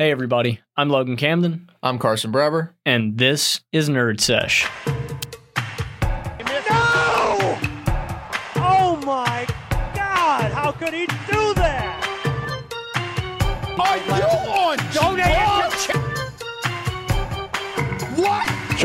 Hey, everybody. I'm Logan Camden, I'm Carson Breber. and this is Nerd Sesh. No! Oh my God! How could he do that? Are you on Don't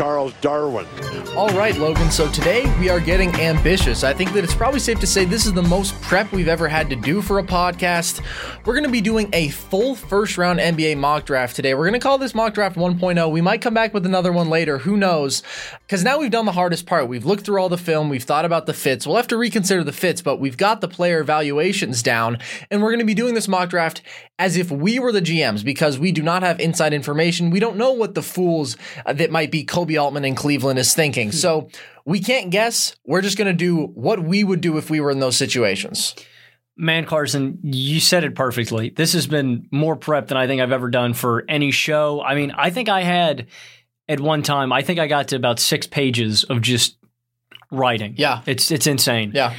Charles Darwin. All right, Logan. So today we are getting ambitious. I think that it's probably safe to say this is the most prep we've ever had to do for a podcast. We're going to be doing a full first round NBA mock draft today. We're going to call this mock draft 1.0. We might come back with another one later. Who knows? Because now we've done the hardest part. We've looked through all the film. We've thought about the fits. We'll have to reconsider the fits, but we've got the player valuations down. And we're going to be doing this mock draft as if we were the GMs because we do not have inside information. We don't know what the fools uh, that might be Koby Altman in Cleveland is thinking. So we can't guess. We're just going to do what we would do if we were in those situations. Man, Carson, you said it perfectly. This has been more prep than I think I've ever done for any show. I mean, I think I had at one time, I think I got to about six pages of just writing. Yeah. It's it's insane. Yeah.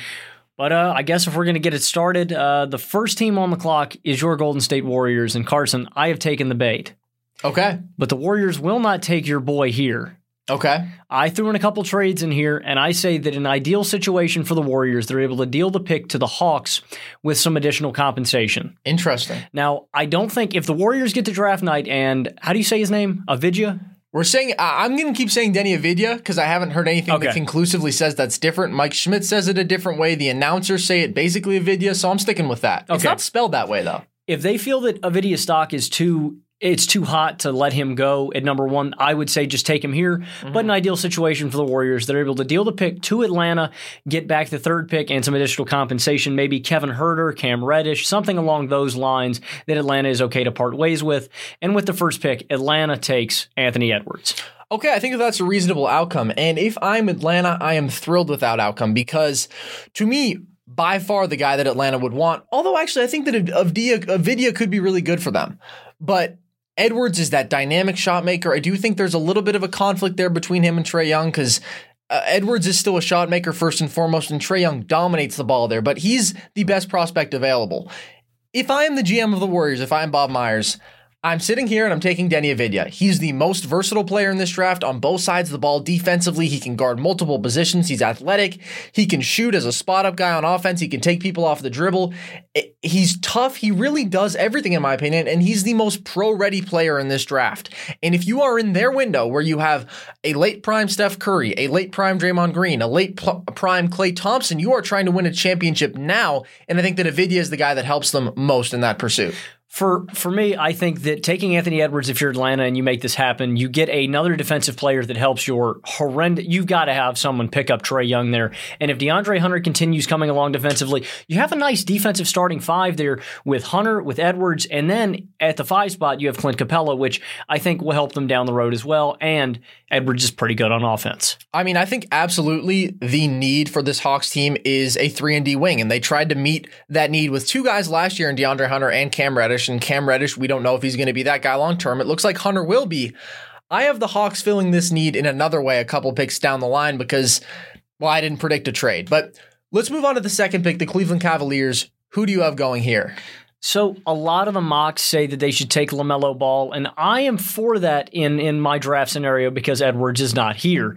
But uh, I guess if we're going to get it started, uh, the first team on the clock is your Golden State Warriors. And Carson, I have taken the bait. Okay. But the Warriors will not take your boy here. Okay. I threw in a couple trades in here, and I say that an ideal situation for the Warriors, they're able to deal the pick to the Hawks with some additional compensation. Interesting. Now, I don't think if the Warriors get to draft night and how do you say his name? Avidya? We're saying I- I'm going to keep saying Deni Avidia because I haven't heard anything Okay. that conclusively says that's different. Mike Schmitz says it a different way. The announcers say it basically Avidia, so I'm sticking with that. It's not spelled that way though. If they feel that Avidya's stock is too it's too hot to let him go at number one. I would say just take him here. Mm-hmm. But an ideal situation for the Warriors, they're able to deal the pick to Atlanta, get back the third pick and some additional compensation. Maybe Kevin Huerter, Cam Reddish, something along those lines that Atlanta is okay to part ways with. And with the first pick, Atlanta takes Anthony Edwards. Okay, I think that's a reasonable outcome. And if I'm Atlanta, I am thrilled with that outcome because to me, by far the guy that Atlanta would want. Although actually, I think that Avdia, Avidia could be really good for them. But Edwards is that dynamic shot maker. I do think there's a little bit of a conflict there between him and Trae Young because uh, Edwards is still a shot maker first and foremost, and Trae Young dominates the ball there, but he's the best prospect available. If I am the GM of the Warriors, if I'm Bob Myers, I'm sitting here and I'm taking Deni Avidia. He's the most versatile player in this draft on both sides of the ball. Defensively, he can guard multiple positions. He's athletic. He can shoot as a spot up guy on offense. He can take people off the dribble. He's tough. He really does everything, in my opinion, and he's the most pro ready player in this draft. And if you are in their window where you have a late prime Steph Curry, a late prime Draymond Green, a late pl- prime Klay Thompson, you are trying to win a championship now. And I think that Avidia is the guy that helps them most in that pursuit. For for me, I think that taking Anthony Edwards, if you're Atlanta and you make this happen, you get another defensive player that helps your horrendous. You've got to have someone pick up Trae Young there, and if DeAndre Hunter continues coming along defensively, you have a nice defensive starting five there with Hunter, with Edwards, and then at the five spot you have Clint Capela, which I think will help them down the road as well. And Edwards is pretty good on offense. I mean, I think absolutely the need for this Hawks team is a 3 and D wing and they tried to meet that need with two guys last year in DeAndre Hunter and Cam Reddish and Cam Reddish, we don't know if he's going to be that guy long term. It looks like Hunter will be. I have the Hawks filling this need in another way a couple picks down the line because well, I didn't predict a trade. But let's move on to the second pick, the Cleveland Cavaliers. Who do you have going here? So a lot of the mocks say that they should take Lamelo Ball, and I am for that in in my draft scenario because Edwards is not here.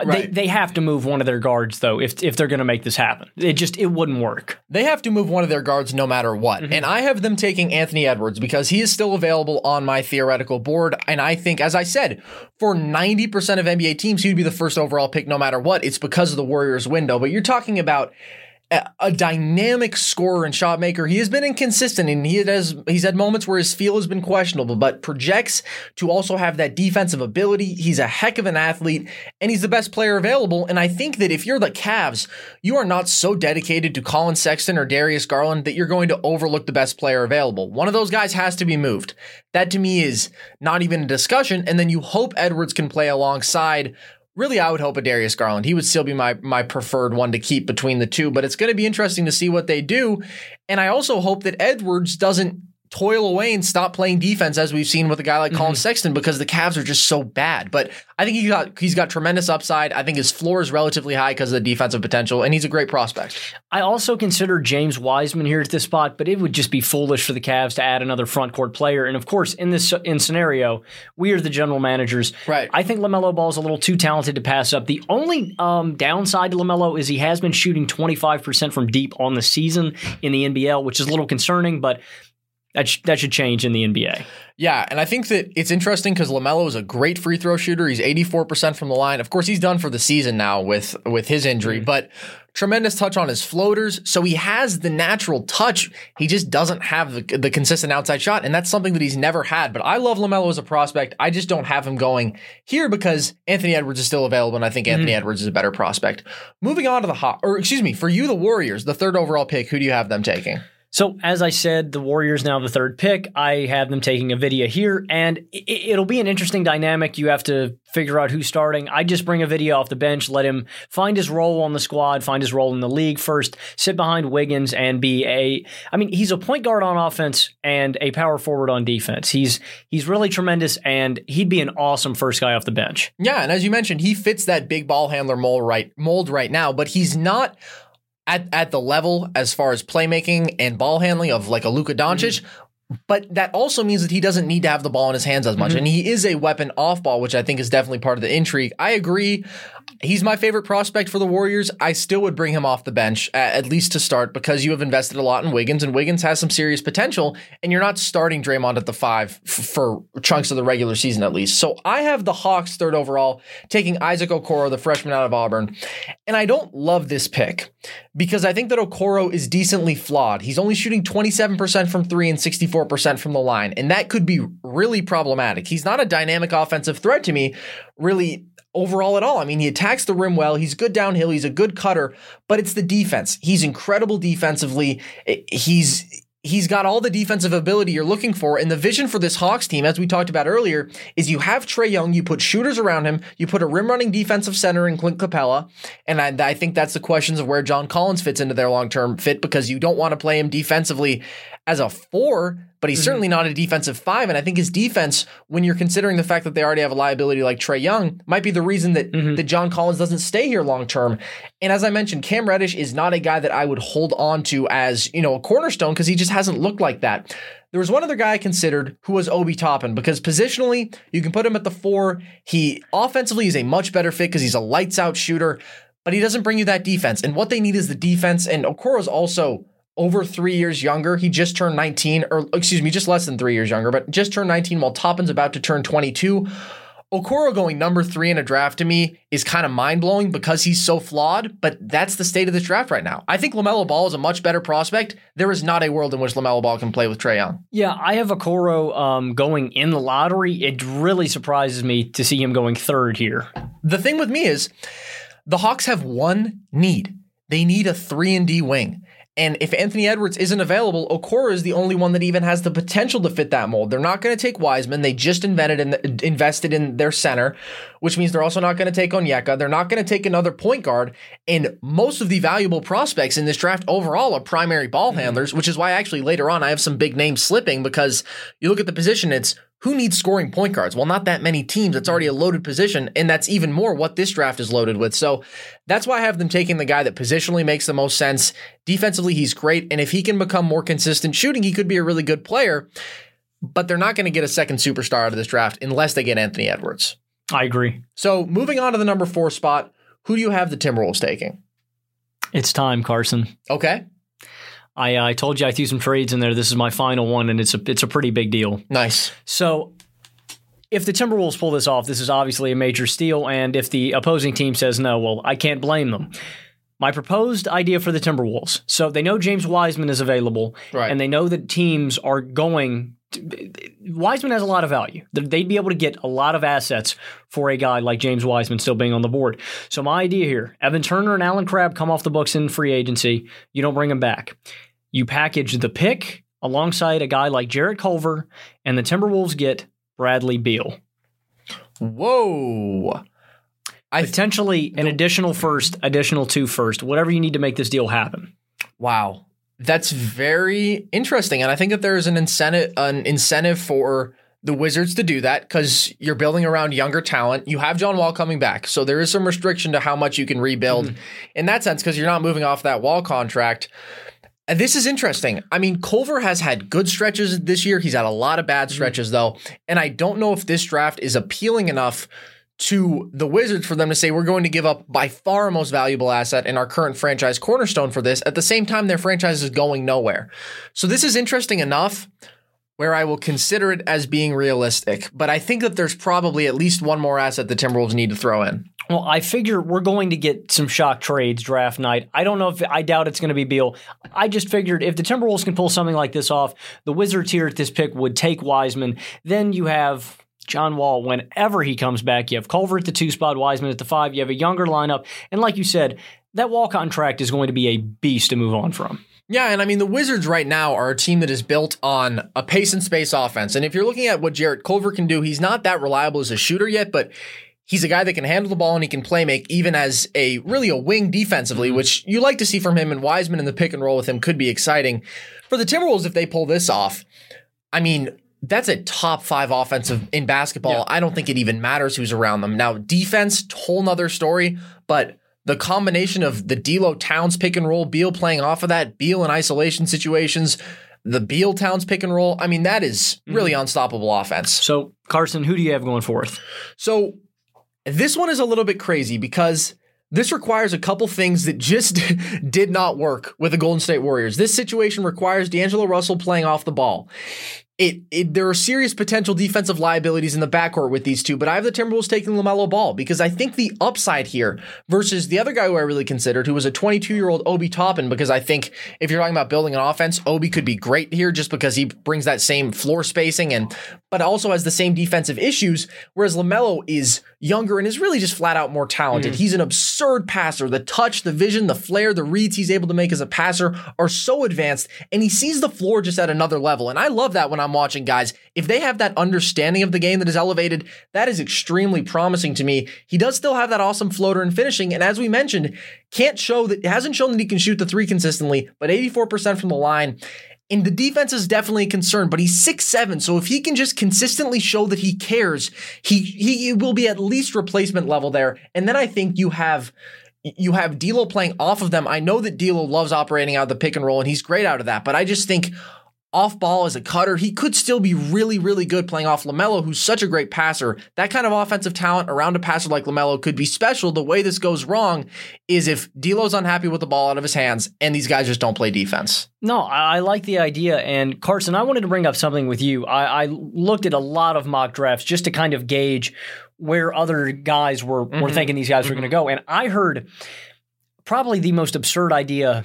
They, Right. they have to move one of their guards though if if they're going to make this happen. It just it wouldn't work. They have to move one of their guards no matter what. Mm-hmm. And I have them taking Anthony Edwards because he is still available on my theoretical board. And I think, as I said, for 90% of NBA teams, he would be the first overall pick no matter what. It's because of the Warriors window. But you're talking about a, dynamic scorer and shot maker. He has been inconsistent and he has he's had moments where his feel has been questionable, but projects to also have that defensive ability. He's a heck of an athlete and he's the best player available. And I think that if you're the Cavs, you are not so dedicated to Collin Sexton or Darius Garland that you're going to overlook the best player available. One of those guys has to be moved. That to me is not even a discussion. And then you hope Edwards can play alongside Really, I would hope a Darius Garland. He would still be my my preferred one to keep between the two, but it's going to be interesting to see what they do. And I also hope that Edwards doesn't toil away and stop playing defense as we've seen with a guy like Collin Sexton because the Cavs are just so bad. But I think he got he's got tremendous upside. I think his floor is relatively high because of the defensive potential, and he's a great prospect. I also consider James Wiseman here at this spot, but it would just be foolish for the Cavs to add another front court player. And of course, in this in scenario, we are the general managers. Right. I think Lamelo Ball is a little too talented to pass up. The only um, downside to Lamelo is he has been shooting 25% from deep on the season in the NBL, which is a little concerning, but that sh- that should change in the NBA. Yeah, and I think that it's interesting because Lamelo is a great free throw shooter. He's eighty four percent from the line. Of course, he's done for the season now with with his injury, mm-hmm. but tremendous touch on his floaters. So he has the natural touch. He just doesn't have the, the consistent outside shot, and that's something that he's never had. But I love Lamelo as a prospect. I just don't have him going here because Anthony Edwards is still available, and I think Anthony mm-hmm. Edwards is a better prospect. Moving on to the hot, or excuse me, for you, the Warriors, the third overall pick. Who do you have them taking? So, as I said, the Warriors now the third pick. I have them taking Avidia here, and it, it'll be an interesting dynamic. You have to figure out who's starting. I just bring Avidia off the bench, let him find his role on the squad, find his role in the league first, sit behind Wiggins, and be a. I mean, he's a point guard on offense and a power forward on defense. He's he's really tremendous, and he'd be an awesome first guy off the bench. Yeah, and as you mentioned, he fits that big ball handler mold right mold right now, but he's not at at the level as far as playmaking and ball handling of like a Luka Doncic. But that also means that he doesn't need to have the ball in his hands as much. Mm-hmm. And he is a weapon off ball, which I think is definitely part of the intrigue. I agree. He's my favorite prospect for the Warriors. I still would bring him off the bench, at, least to start, because you have invested a lot in Wiggins, and Wiggins has some serious potential, and you're not starting Draymond at the five f- for chunks of the regular season at least. So I have the Hawks third overall, taking Isaac Okoro, the freshman out of Auburn. And I don't love this pick because I think that Okoro is decently flawed. He's only shooting 27% from three and 64% from the line, and that could be really problematic. He's not a dynamic offensive threat to me, really overall at all. I mean, he attacks the rim well. He's good downhill. He's a good cutter, but it's the defense. He's incredible defensively. He's he's got all the defensive ability you're looking for. And the vision for this Hawks team, as we talked about earlier, is you have Trae Young, you put shooters around him, you put a rim running defensive center in Clint Capela. And I, I think that's the questions of where John Collins fits into their long term fit because you don't want to play him defensively as a four, but he's certainly mm-hmm. not a defensive five. And I think his defense, when you're considering the fact that they already have a liability like Trae Young, might be the reason that, mm-hmm. that John Collins doesn't stay here long term. And as I mentioned, Cam Reddish is not a guy that I would hold on to as, you know, a cornerstone because he just hasn't looked like that. There was one other guy I considered who was Obi Toppin because positionally, you can put him at the four. He offensively is a much better fit because he's a lights out shooter, but he doesn't bring you that defense. And what they need is the defense. And Okoro's also over three years younger. He just turned 19, or excuse me, just less than three years younger, but just turned 19 while Toppin's about to turn 22. Okoro going number three in a draft to me is kind of mind blowing because he's so flawed, but that's the state of this draft right now. I think LaMelo Ball is a much better prospect. There is not a world in which LaMelo Ball can play with Trae Young. Yeah, I have Okoro um, going in the lottery. It really surprises me to see him going third here. The thing with me is the Hawks have one need. They need a 3 and D wing. And if Anthony Edwards isn't available, Okoro is the only one that even has the potential to fit that mold. They're not going to take Wiseman. They just invented and invested in their center, which means they're also not going to take Onyeka. They're not going to take another point guard. And most of the valuable prospects in this draft overall are primary ball mm-hmm. handlers, which is why actually later on I have some big names slipping because you look at the position, it's who needs scoring point guards? Well, not that many teams. It's already a loaded position, and that's even more what this draft is loaded with. So that's why I have them taking the guy that positionally makes the most sense. Defensively, he's great, and if he can become more consistent shooting, he could be a really good player. But they're not going to get a second superstar out of this draft unless they get Anthony Edwards. I agree. So moving on to the number four spot, who do you have the Timberwolves taking? It's time, Carson. Okay, I, uh, I told you I threw some trades in there. This is my final one, and it's a it's a pretty big deal. nice. So, if the Timberwolves pull this off, this is obviously a major steal. And if the opposing team says no, well, I can't blame them. My proposed idea for the Timberwolves. So they know James Wiseman is available, Right. and they know that teams are going. Wiseman has a lot of value. They'd be able to get a lot of assets for a guy like James Wiseman still being on the board. So my idea here: Evan Turner and Allen Crabbe come off the books in free agency. You don't bring them back. You package the pick alongside a guy like Jarrett Culver, and the Timberwolves get Bradley Beal. Whoa. I th- Potentially an additional first, additional two first, whatever you need to make this deal happen. wow. That's very interesting, and I think that there's an incentive an incentive for the Wizards to do that because you're building around younger talent. You have John Wall coming back, so there is some restriction to how much you can rebuild mm-hmm. in that sense because you're not moving off that Wall contract. And this is interesting. I mean, Culver has had good stretches this year. He's had a lot of bad mm-hmm. stretches though, and I don't know if this draft is appealing enough to the Wizards for them to say we're going to give up by far most valuable asset in our current franchise cornerstone for this. At the same time, their franchise is going nowhere. So this is interesting enough where I will consider it as being realistic. But I think that there's probably at least one more asset the Timberwolves need to throw in. Well, I figure we're going to get some shock trades draft night. I don't know if I doubt it's going to be Beal. I just figured if the Timberwolves can pull something like this off, the Wizards here at this pick would take Wiseman. Then you have John Wall whenever he comes back. You have Culver at the two spot, Wiseman at the five. You have a younger lineup. And like you said, that Wall contract is going to be a beast to move on from. Yeah, and I mean the Wizards right now are a team that is built on a pace and space offense. And if you're looking at what Jarrett Culver can do, he's not that reliable as a shooter yet, but he's a guy that can handle the ball and he can play make even as a really a wing defensively, mm-hmm. which you like to see from him and Wiseman in the pick and roll with him could be exciting. For the Timberwolves, if they pull this off, I mean, that's a top five offensive in basketball. Yeah. I don't think it even matters who's around them. Now, defense, whole nother story, but the combination of the D'Lo Towns pick and roll, Beal playing off of that, Beal in isolation situations, the Beal Towns pick and roll. I mean, that is mm-hmm. really unstoppable offense. So, Carson, who do you have going forth? So this one is a little bit crazy because this requires a couple things that just did not work with the Golden State Warriors. This situation requires D'Angelo Russell playing off the ball. It, it there are serious potential defensive liabilities in the backcourt with these two, but I have the Timberwolves taking LaMelo Ball because I think the upside here versus the other guy who I really considered, who was a 22 year old Obi Toppin, because I think if you're talking about building an offense, Obi could be great here just because he brings that same floor spacing and but also has the same defensive issues, whereas LaMelo is younger and is really just flat out more talented. Mm. He's an absurd passer. The touch, the vision, the flair, the reads he's able to make as a passer are so advanced, and he sees the floor just at another level. And I love that when I'm watching guys. If they have that understanding of the game that is elevated, that is extremely promising to me. He does still have that awesome floater and finishing, and as we mentioned, can't show that hasn't shown that he can shoot the three consistently, but 84% from the line. And the defense is definitely a concern, but he's six seven, so if he can just consistently show that he cares, he he will be at least replacement level there. And then I think you have you have D'Lo playing off of them. I know that D'Lo loves operating out of the pick and roll, and he's great out of that. But I just think off ball as a cutter, he could still be really, really good playing off Lamelo, who's such a great passer. That kind of offensive talent around a passer like Lamelo could be special. The way this goes wrong is if D'Lo's unhappy with the ball out of his hands, and these guys just don't play defense. No, I, I like the idea. And Carson, I wanted to bring up something with you. I, I looked at a lot of mock drafts just to kind of gauge where other guys were, were mm-hmm. thinking these guys were mm-hmm. going to go. And I heard probably the most absurd idea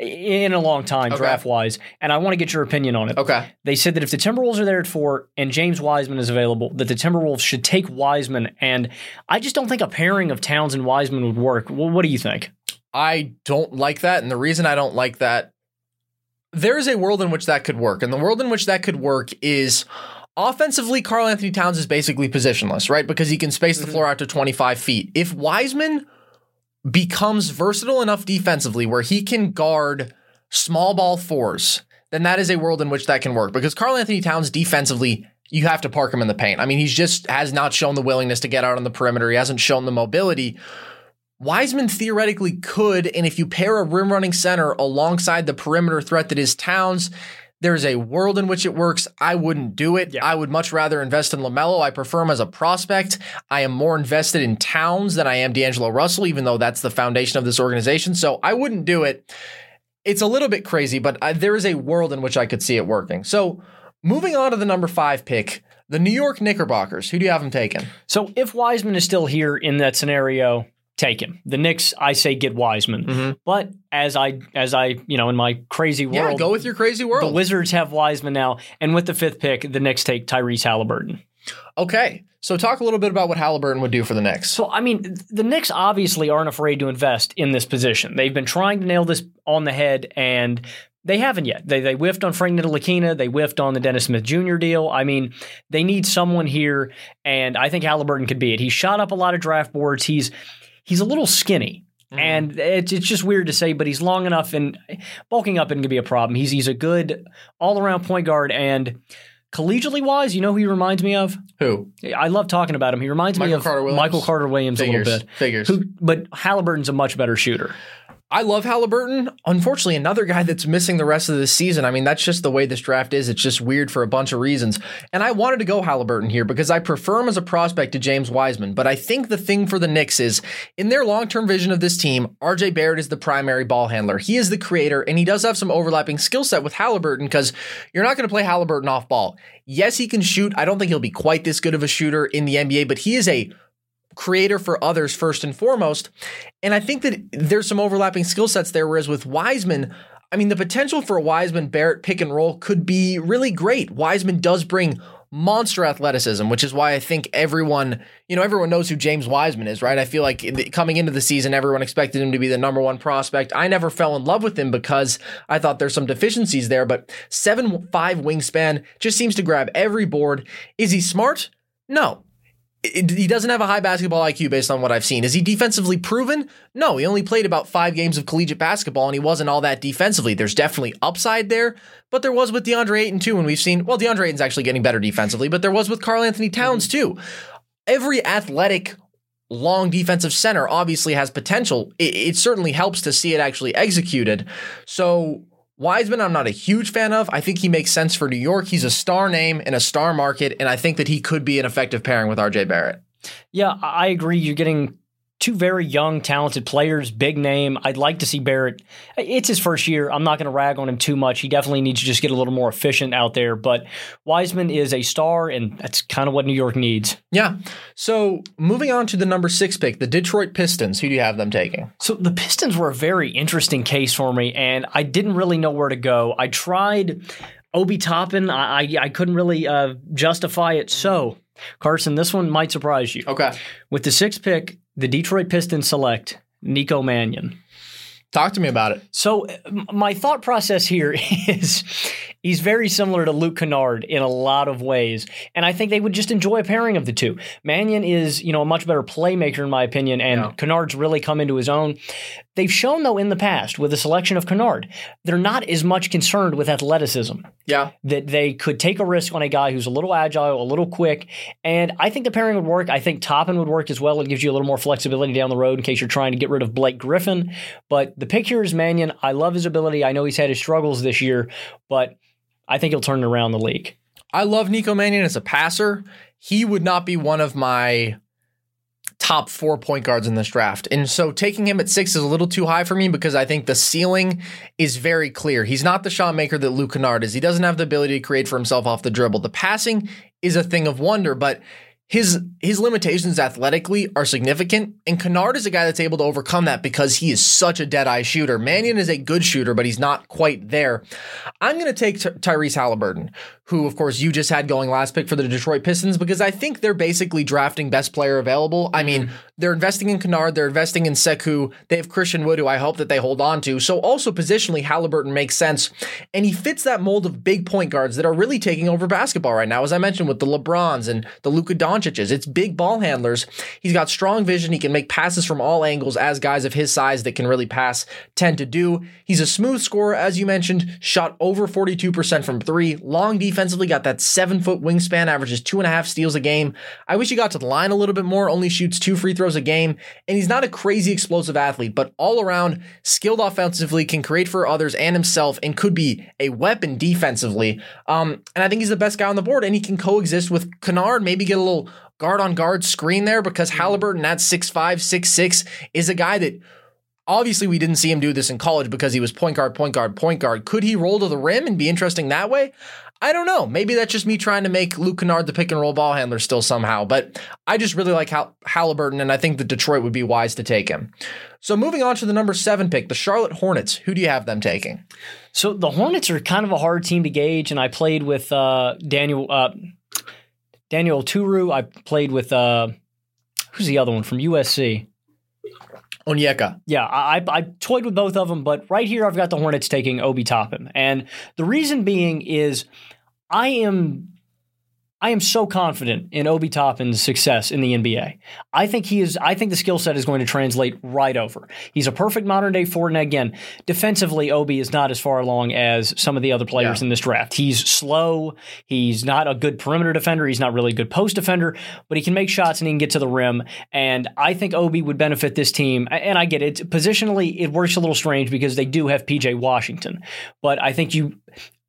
in a long time, Okay. draft wise. And I want to get your opinion on it. Okay. They said that if the Timberwolves are there at four and James Wiseman is available, that the Timberwolves should take Wiseman. And I just don't think a pairing of Towns and Wiseman would work. Well, what do you think? I don't like that. And the reason I don't like that, there is a world in which that could work. And the world in which that could work is offensively, Karl-Anthony Towns is basically positionless, right? Because he can space the mm-hmm. floor out to 25 feet. If Wiseman becomes versatile enough defensively where he can guard small ball fours, then that is a world in which that can work. Because Karl-Anthony Towns defensively, you have to park him in the paint. I mean, he's just has not shown the willingness to get out on the perimeter. He hasn't shown the mobility. Wiseman theoretically could, and if you pair a rim running center alongside the perimeter threat that is Towns, there's a world in which it works. I wouldn't do it. I would much rather invest in LaMelo. I prefer him as a prospect. I am more invested in Towns than I am D'Angelo Russell, even though that's the foundation of this organization. So I wouldn't do it. It's a little bit crazy, but I, there is a world in which I could see it working. So moving on to the number five pick, the New York Knickerbockers. Who do you have them taking? So if Wiseman is still here in that scenario, take him. The Knicks, I say get Wiseman. Mm-hmm. But as I as I, you know, in my crazy world, Yeah, go with your crazy world. the. Wizards have Wiseman now, and with the fifth pick, the Knicks take Tyrese Haliburton. Okay. So talk a little bit about what Haliburton would do for the Knicks. So, I mean, the Knicks obviously aren't afraid to invest in this position. They've been trying to nail this on the head, and they haven't yet. They, they whiffed on Frank Ntilikina. They whiffed on the Dennis Smith Jr. deal. I mean, they need someone here, and I think Haliburton could be it. He shot up a lot of draft boards. He's he's a little skinny. Mm-hmm. And it's, it's just weird to say, but he's long enough and bulking up isn't going to be a problem. He's he's a good all around point guard and collegiately wise, you know who he reminds me of? Who? I love talking about him. He reminds me of Carter Michael Carter Williams Figures. a little bit. Figures. Who, but Haliburton's a much better shooter. I love Haliburton. Unfortunately, another guy that's missing the rest of the season. I mean, that's just the way this draft is. It's just weird for a bunch of reasons. And I wanted to go Haliburton here because I prefer him as a prospect to James Wiseman. But I think the thing for the Knicks is in their long term vision of this team, RJ Barrett is the primary ball handler. He is the creator, and he does have some overlapping skill set with Haliburton because you're not going to play Haliburton off ball. Yes, he can shoot. I don't think he'll be quite this good of a shooter in the NBA, but he is a creator for others first and foremost. And I think that there's some overlapping skill sets there. Whereas with Wiseman, I mean, the potential for a Wiseman Barrett pick and roll could be really great. Wiseman does bring monster athleticism, which is why I think everyone, you know, everyone knows who James Wiseman is, right? I feel like coming into the season, everyone expected him to be the number one prospect. I never fell in love with him because I thought there's some deficiencies there, but seven five wingspan just seems to grab every board. Is he smart? No it, he doesn't have a high basketball IQ based on what I've seen. Is he defensively proven? No, he only played about five games of collegiate basketball and he wasn't all that defensively. There's definitely upside there, but there was with DeAndre Ayton too, and we've seen, well, DeAndre Ayton's actually getting better defensively, but there was with Karl-Anthony Towns mm-hmm. too. Every athletic, long defensive center obviously has potential. It, it certainly helps to see it actually executed. So, Wiseman, I'm not a huge fan of. I think he makes sense for New York. He's a star name in a star market, and I think that he could be an effective pairing with RJ Barrett. Yeah, I agree. You're getting two very young, talented players, big name. I'd like to see Barrett. It's his first year. I'm not going to rag on him too much. He definitely needs to just get a little more efficient out there. But Wiseman is a star, and that's kind of what New York needs. Yeah. So moving on to the number six pick, the Detroit Pistons. Who do you have them taking? So the Pistons were a very interesting case for me, and I didn't really know where to go. I tried Obi Toppin. I, I, I couldn't really uh, justify it. So, Carson, this one might surprise you. Okay. With the sixth pick, the Detroit Pistons select Nico Mannion. Talk to me about it. So uh, my thought process here is he's very similar to Luke Kennard in a lot of ways, and I think they would just enjoy a pairing of the two. Mannion is, you know, a much better playmaker in my opinion, and yeah. Kennard's really come into his own. They've shown though in the past with the selection of Kennard, they're not as much concerned with athleticism. Yeah, that they could take a risk on a guy who's a little agile, a little quick, and I think the pairing would work. I think Toppin would work as well. It gives you a little more flexibility down the road in case you're trying to get rid of Blake Griffin. But the pick here is Mannion. I love his ability. I know he's had his struggles this year, but I think he'll turn around the league. I love Nico Mannion as a passer. He would not be one of my top four point guards in this draft. And so taking him at six is a little too high for me because I think the ceiling is very clear. He's not the shot maker that Luke Kennard is. He doesn't have the ability to create for himself off the dribble. The passing is a thing of wonder, but his his limitations athletically are significant, and Kennard is a guy that's able to overcome that because he is such a dead eye shooter. Mannion is a good shooter, but he's not quite there. I'm going to take Ty- Tyrese Haliburton, who, of course, you just had going last pick for the Detroit Pistons because I think they're basically drafting best player available. I mean, mm-hmm. they're investing in Kennard, they're investing in Sekou, they have Christian Wood, who I hope that they hold on to. So also positionally, Haliburton makes sense, and he fits that mold of big point guards that are really taking over basketball right now, as I mentioned with the LeBrons and the Luka Doncic's. It's big ball handlers. He's got strong vision. He can make passes from all angles, as guys of his size that can really pass tend to do. He's a smooth scorer, as you mentioned, shot over 42% from three, long defensively, got that seven foot wingspan, averages two and a half steals a game. I wish he got to the line a little bit more, only shoots two free throws a game. And he's not a crazy explosive athlete, but all around skilled offensively, can create for others and himself, and could be a weapon defensively. Um, and I think he's the best guy on the board, and he can coexist with Kennard, maybe get a little guard on guard screen there because Haliburton at 6'5, 6'6 is a guy that Obviously, we didn't see him do this in college because he was point guard, point guard, point guard. Could he roll to the rim and be interesting that way? I don't know. Maybe that's just me trying to make Luke Kennard the pick and roll ball handler still somehow. But I just really like Hall- Haliburton, and I think that Detroit would be wise to take him. So moving on to the number seven pick, the Charlotte Hornets. Who do you have them taking? So the Hornets are kind of a hard team to gauge, and I played with uh, Daniel uh, Daniel Oturu, I played with uh, who's the other one from USC? Onyeka. Yeah, I, I toyed with both of them, but right here I've got the Hornets taking Obi Toppin. And the reason being is I am I am so confident in Obi Toppin's success in the NBA. I think he is. I think the skill set is going to translate right over. He's a perfect modern day forward. And again, defensively, Obi is not as far along as some of the other players Yeah. in this draft. He's slow. He's not a good perimeter defender. He's not really a good post defender, but he can make shots and he can get to the rim. And I think Obi would benefit this team. And I get it. Positionally, it works a little strange because they do have PJ Washington, but I think you.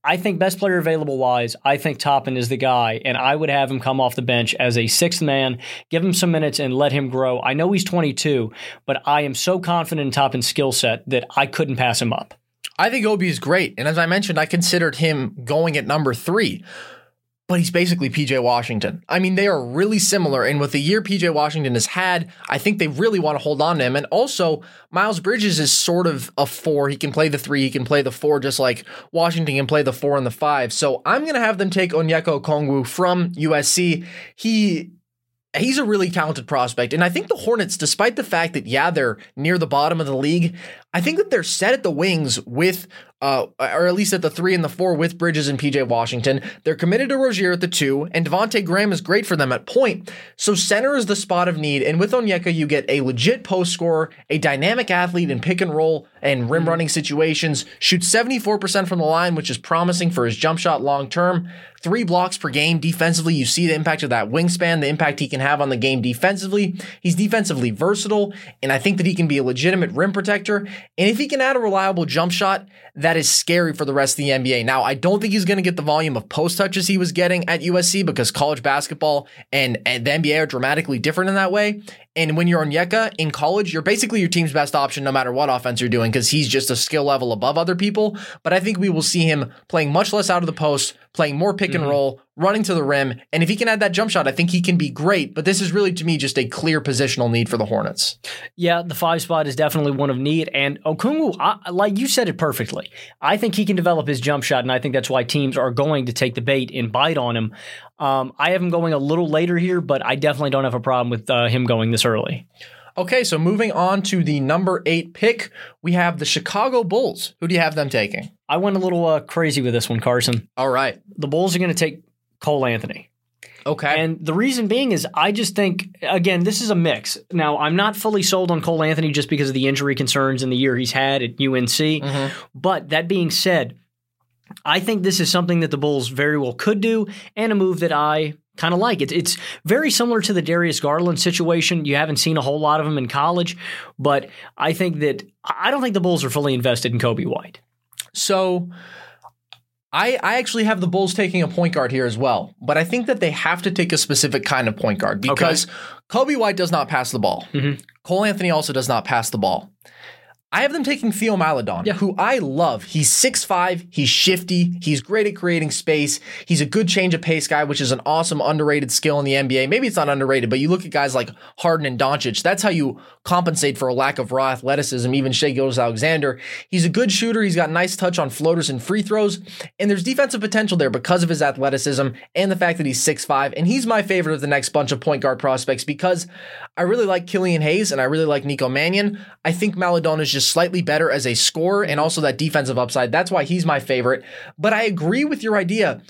I think best player available wise, I think Toppin is the guy, and I would have him come off the bench as a sixth man, give him some minutes and let him grow. I know he's 22, but I am so confident in Toppin's skill set that I couldn't pass him up. I think Obi is great. And as I mentioned, I considered him going at number three. But he's basically PJ Washington. I mean, they are really similar. And with the year PJ Washington has had, I think they really want to hold on to him. And also, Miles Bridges is sort of a four. He can play the three, he can play the four, just like Washington can play the four and the five. So I'm going to have them take Onyeka Okongwu from USC. He he's a really talented prospect. And I think the Hornets, despite the fact that, yeah, they're near the bottom of the league, I think that they're set at the wings with, uh, or at least at the three and the four with Bridges and PJ Washington. They're committed to Rozier at the two, and Devonte' Graham is great for them at point. So center is the spot of need. And with Onyeka, you get a legit post scorer, a dynamic athlete in pick and roll and rim running situations, shoots 74% from the line, which is promising for his jump shot long term. Three blocks per game defensively. You see the impact of that wingspan, the impact he can have on the game defensively. He's defensively versatile, and I think that he can be a legitimate rim protector. And if he can add a reliable jump shot, that is scary for the rest of the NBA. Now, I don't think he's going to get the volume of post touches he was getting at USC because college basketball and, and the NBA are dramatically different in that way. And when you're Onyeka in college, you're basically your team's best option no matter what offense you're doing because he's just a skill level above other people. But I think we will see him playing much less out of the post, playing more pick and mm-hmm. roll, running to the rim. And if he can add that jump shot, I think he can be great. But this is really, to me, just a clear positional need for the Hornets. Yeah, the five spot is definitely one of need. And Okongwu, I, like you said it perfectly. I think he can develop his jump shot, and I think that's why teams are going to take the bait and bite on him. Um, I have him going a little later here, but I definitely don't have a problem with uh, him going this early. Okay, so moving on to the number eight pick, we have the Chicago Bulls. Who do you have them taking? I went a little uh, crazy with this one, Carson. All right. The Bulls are going to take Cole Anthony. Okay. And the reason being is I just think, again, this is a mix. Now, I'm not fully sold on Cole Anthony just because of the injury concerns in the year he's had at UNC. Mm-hmm. But that being said, I think this is something that the Bulls very well could do and a move that I kind of like. It's it's very similar to the Darius Garland situation. You haven't seen a whole lot of him in college, but I think that I don't think the Bulls are fully invested in Coby White. So I I actually have the Bulls taking a point guard here as well, but I think that they have to take a specific kind of point guard because Coby White does not pass the ball. Mm-hmm. Cole Anthony also does not pass the ball. I have them taking Theo Maledon, who I love. He's 6'5, he's shifty, he's great at creating space. He's a good change of pace guy, which is an awesome underrated skill in the NBA. Maybe it's not underrated, but you look at guys like Harden and Doncic, that's how you compensate for a lack of raw athleticism, even Shai Gilgeous Alexander. He's a good shooter, he's got nice touch on floaters and free throws, and there's defensive potential there because of his athleticism and the fact that he's 6'5, and he's my favorite of the next bunch of point guard prospects because I really like Killian Hayes and I really like Nico Mannion. I think Maledon is just slightly better as a scorer and also that defensive upside. That's why he's my favorite. But I agree with your idea.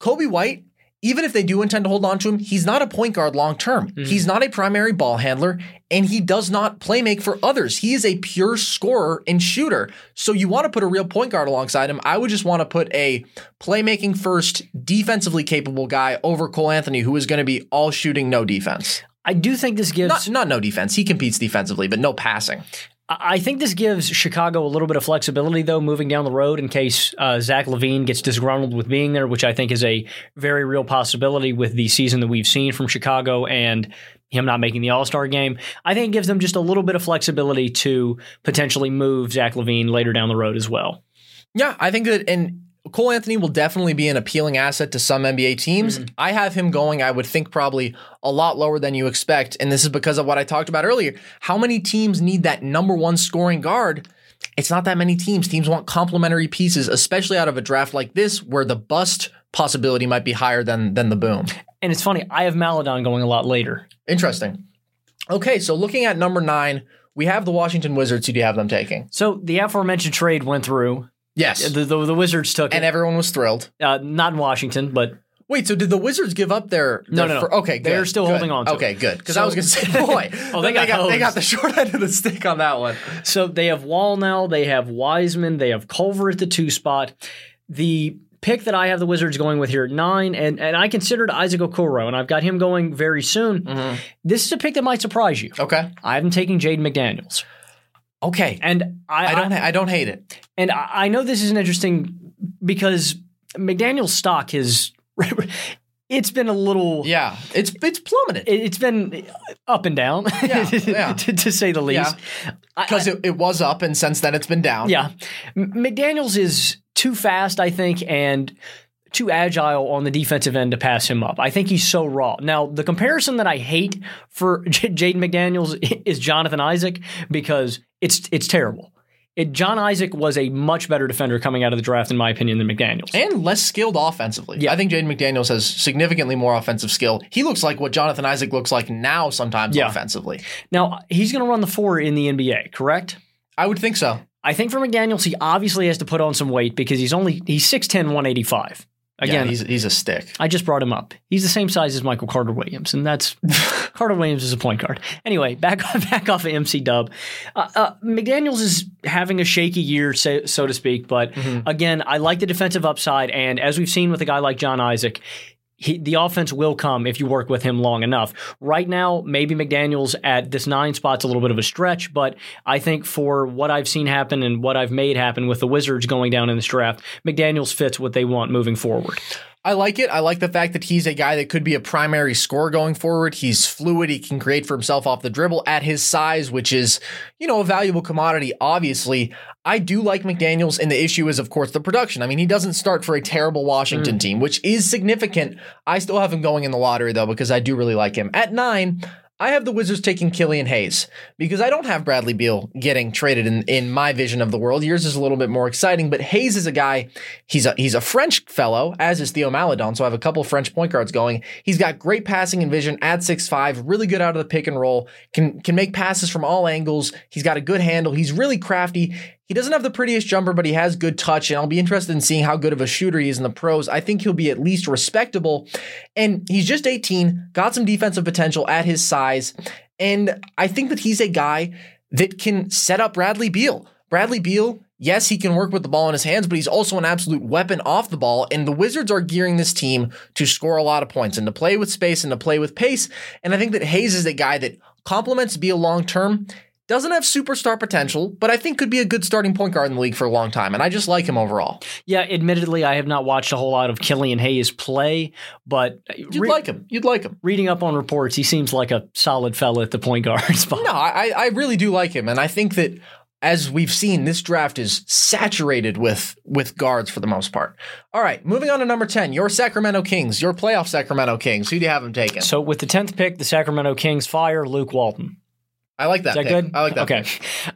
Coby White, even if they do intend to hold on to him, he's not a point guard long term. Mm-hmm. He's not a primary ball handler, and he does not play make for others. He is a pure scorer and shooter. So you want to put a real point guard alongside him. I would just want to put a playmaking first, defensively capable guy over Cole Anthony, who is going to be all shooting, no defense. I do think this gives Not, not no defense. He competes defensively, but no passing. I think this gives Chicago a little bit of flexibility, though, moving down the road in case uh, Zach LaVine gets disgruntled with being there, which I think is a very real possibility with the season that we've seen from Chicago and him not making the All Star game. I think it gives them just a little bit of flexibility to potentially move Zach LaVine later down the road as well. Yeah, I think that and Cole Anthony will definitely be an appealing asset to some NBA teams. Mm-hmm. I have him going, I would think probably a lot lower than you expect. And this is because of what I talked about earlier. How many teams need that number one scoring guard? It's not that many teams. Teams want complementary pieces, especially out of a draft like this, where the bust possibility might be higher than than the boom. And it's funny, I have Maledon going a lot later. Interesting. Okay, so looking at number nine, we have the Washington Wizards. Who do you have them taking? So the aforementioned trade went through. Yes. The, the, the Wizards took it. and it. everyone was thrilled. Uh, not in Washington, but Wait, so did the Wizards give up their? No, their no, fir- no. okay, They're good, still good. holding on to. Okay, it. good. Because I was going to say, boy, Oh, they then got they got the short end of the stick on that one. So they have Wall now, they have Wiseman, they have Culver at the two spot. The pick that I have the Wizards going with here at nine, and, and I considered Isaac Okoro, and I've got him going very soon. Mm-hmm. This is a pick that might surprise you. Okay, I haven't taken Jaden McDaniels. Okay. And I, I don't. I don't hate it. And I I know this is an interesting because McDaniel's stock has it's been a little Yeah, it's it's plummeted it- it's been up and down Yeah, yeah. to, to say the least. I- because it, it was up, and since then it's been down. Yeah. McDaniels is too fast, I think, and too agile on the defensive end to pass him up. I think he's so raw. Now, the comparison that I hate for J- Jaden McDaniels is Jonathan Isaac because it's it's terrible. It, John Isaac was a much better defender coming out of the draft, in my opinion, than McDaniels. and less skilled offensively. Yeah. I think Jaden McDaniels has significantly more offensive skill. He looks like what Jonathan Isaac looks like now sometimes Yeah. offensively. now, he's going to run the four in the NBA, correct? I would think so. I think for McDaniels, he obviously has to put on some weight because he's only he's 6'10", 185. Again, yeah, he's he's a stick. I just brought him up. He's the same size as Michael Carter Williams, and that's Carter Williams is a point guard. Anyway, back back off of MC Dub. Uh, uh, McDaniel's is having a shaky year, so, so to speak. But again, I like the defensive upside, and as we've seen with a guy like John Isaac. He, the offense will come if you work with him long enough. Right now, maybe McDaniels at this nine spot's a little bit of a stretch, but I think for what I've seen happen and what I've made happen with the Wizards going down in this draft, McDaniels fits what they want moving forward. I like it. I like the fact that he's a guy that could be a primary scorer going forward. He's fluid. He can create for himself off the dribble at his size, which is, you know, a valuable commodity, obviously. I do like McDaniels, and the issue is, of course, the production. I mean, he doesn't start for a terrible Washington mm. team, which is significant. I still have him going in the lottery, though, because I do really like him. At nine, I have the Wizards taking Killian Hayes because I don't have Bradley Beal getting traded in, in my vision of the world. Yours is a little bit more exciting, but Hayes is a guy. He's a he's a French fellow, as is Theo Maledon. So I have a couple French point guards going. He's got great passing and vision at six five, really good out of the pick and roll. Can can make passes from all angles. He's got a good handle. He's really crafty. He doesn't have the prettiest jumper, but he has good touch, and I'll be interested in seeing how good of a shooter he is in the pros. I think he'll be at least respectable. And he's just 18, got some defensive potential at his size. And I think that he's a guy that can set up Bradley Beal. Bradley Beal, yes, he can work with the ball in his hands, but he's also an absolute weapon off the ball. And the Wizards are gearing this team to score a lot of points and to play with space and to play with pace. And I think that Hayes is a guy that complements Beal long term. Doesn't have superstar potential, but I think could be a good starting point guard in the league for a long time. And I just like him overall. Yeah, admittedly, I have not watched a whole lot of Killian Hayes play, but uh, You'd re- like him. You'd like him. reading up on reports, he seems like a solid fella at the point guard spot. No, I, I really do like him, and I think that as we've seen, this draft is saturated with with guards for the most part. All right, moving on to number ten, your Sacramento Kings, your playoff Sacramento Kings. Who do you have them taking? So with the tenth pick, the Sacramento Kings fire Luke Walton. I like that. Is that pick. good? I like that. Okay.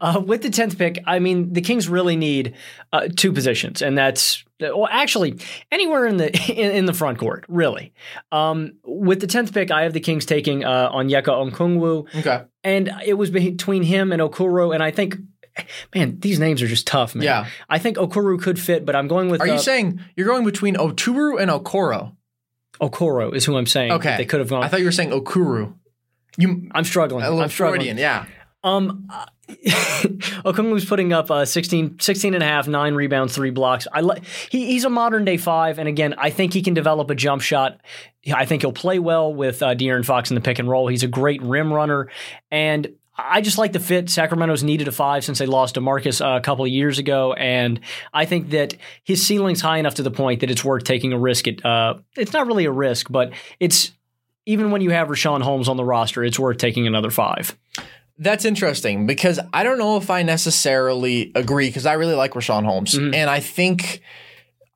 Uh, with the tenth pick, I mean the Kings really need uh, two positions, and that's well, actually anywhere in the in, in the front court, really. Um, with the tenth pick, I have the Kings taking uh, Onyeka Okongwu, Okay. and it was between him and Okoro, and I think. Man, these names are just tough, man. Yeah. I think Okoro could fit, but I'm going with Are uh, you saying you're going between Oturu and Okoro? Okoro is who I'm saying. Okay. They could have gone. I thought you were saying Okuru. You I'm struggling. a little I'm struggling. Freudian, yeah. Um, Okongwu was putting up uh, 16, 16 and a half, nine rebounds, three blocks. I li- he, he's a modern day five, and again, I think he can develop a jump shot. I think he'll play well with uh, De'Aaron Fox in the pick and roll. He's a great rim runner, and I just like the fit. Sacramento's needed a five since they lost to Marcus uh, a couple of years ago, and I think that his ceiling's high enough to the point that it's worth taking a risk. At uh, it's not really a risk, but it's even when you have Richaun Holmes on the roster, it's worth taking another five. That's interesting because I don't know if I necessarily agree because I really like Richaun Holmes Mm-hmm. and I think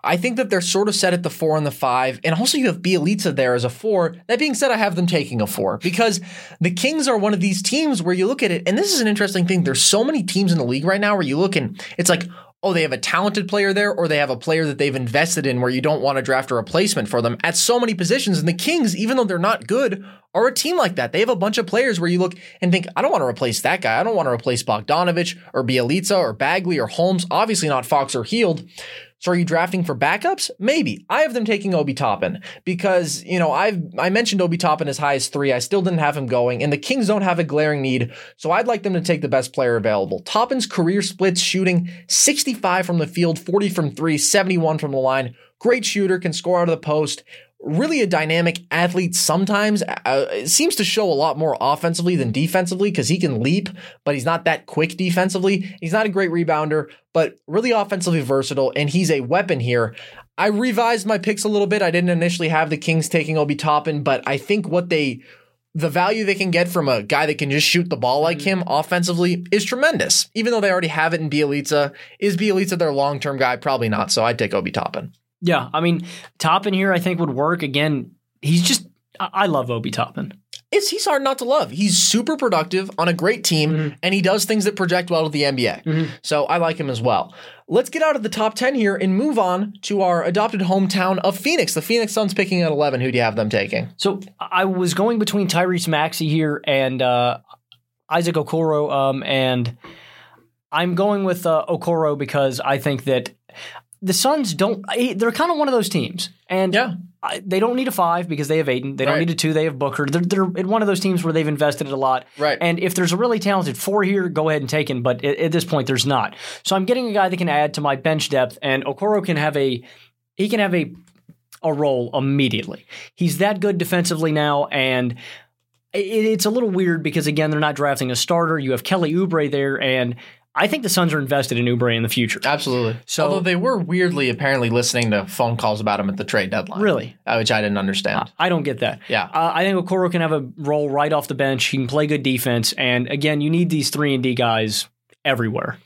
I think that they're sort of set at the four and the five, and also you have Bjelica there as a four. That being said, I have them taking a four because the Kings are one of these teams where you look at it, and this is an interesting thing. There's so many teams in the league right now where you look and it's like, oh, they have a talented player there, or they have a player that they've invested in where you don't want to draft a replacement for them at so many positions. And the Kings, even though they're not good, are a team like that. They have a bunch of players where you look and think, I don't want to replace that guy. I don't want to replace Bogdanovich or Bjelica or Bagley or Holmes. Obviously not Fox or Hield. So are you drafting for backups? Maybe. I have them taking Obi Toppin because, you know, I've I mentioned Obi Toppin as high as three. I still didn't have him going, and the Kings don't have a glaring need, so I'd like them to take the best player available. Toppin's career splits shooting 65 from the field, 40 from three, 71 from the line. Great shooter, can score out of the post really a dynamic athlete sometimes. Uh, seems to show a lot more offensively than defensively because he can leap, but he's not that quick defensively. He's not a great rebounder, but really offensively versatile, and he's a weapon here. I revised my picks a little bit. I didn't initially have the Kings taking Obi Toppin, but I think what they the value they can get from a guy that can just shoot the ball like him offensively is tremendous. Even though they already have it in Bjelica, is Bjelica their long term guy? Probably not. So I'd take Obi Toppin. Yeah, I mean, Toppin here I think would work. Again, he's just I I love Obi Toppin. It's he's hard not to love. He's super productive on a great team, Mm-hmm. and he does things that project well to the NBA. So I like him as well. Let's get out of the top ten here and move on to our adopted hometown of Phoenix. The Phoenix Suns picking at eleven. Who do you have them taking? So I was going between Tyrese Maxey here and uh, Isaac Okoro, um, and I'm going with uh, Okoro because I think that the Suns don't. They're kind of one of those teams, and Yeah. I, they don't need a five because they have Ayton. They don't need a two. They have Booker. They're, they're in one of those teams where they've invested a lot. Right. And if there's a really talented four here, go ahead and take him. But at, at this point, there's not. So I'm getting a guy that can add to my bench depth, and Okoro can have a he can have a a role immediately. He's that good defensively now, and it, it's a little weird because again, they're not drafting a starter. You have Kelly Oubre there, and I think the Suns are invested in Oubre in the future. Absolutely. So- Although they were weirdly apparently listening to phone calls about him at the trade deadline. Really? Uh, which I didn't understand. I don't get that. Yeah. Uh, I think Okoro can have a role right off the bench. He can play good defense, and again, you need these three and D guys everywhere.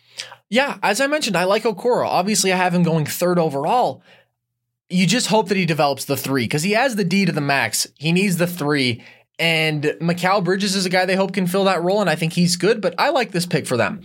Yeah, as I mentioned, I like Okoro. Obviously, I have him going third overall. You just hope that he develops the three because he has the D to the max. He needs the three. And Mikal Bridges is a guy they hope can fill that role, and I think he's good, but I like this pick for them.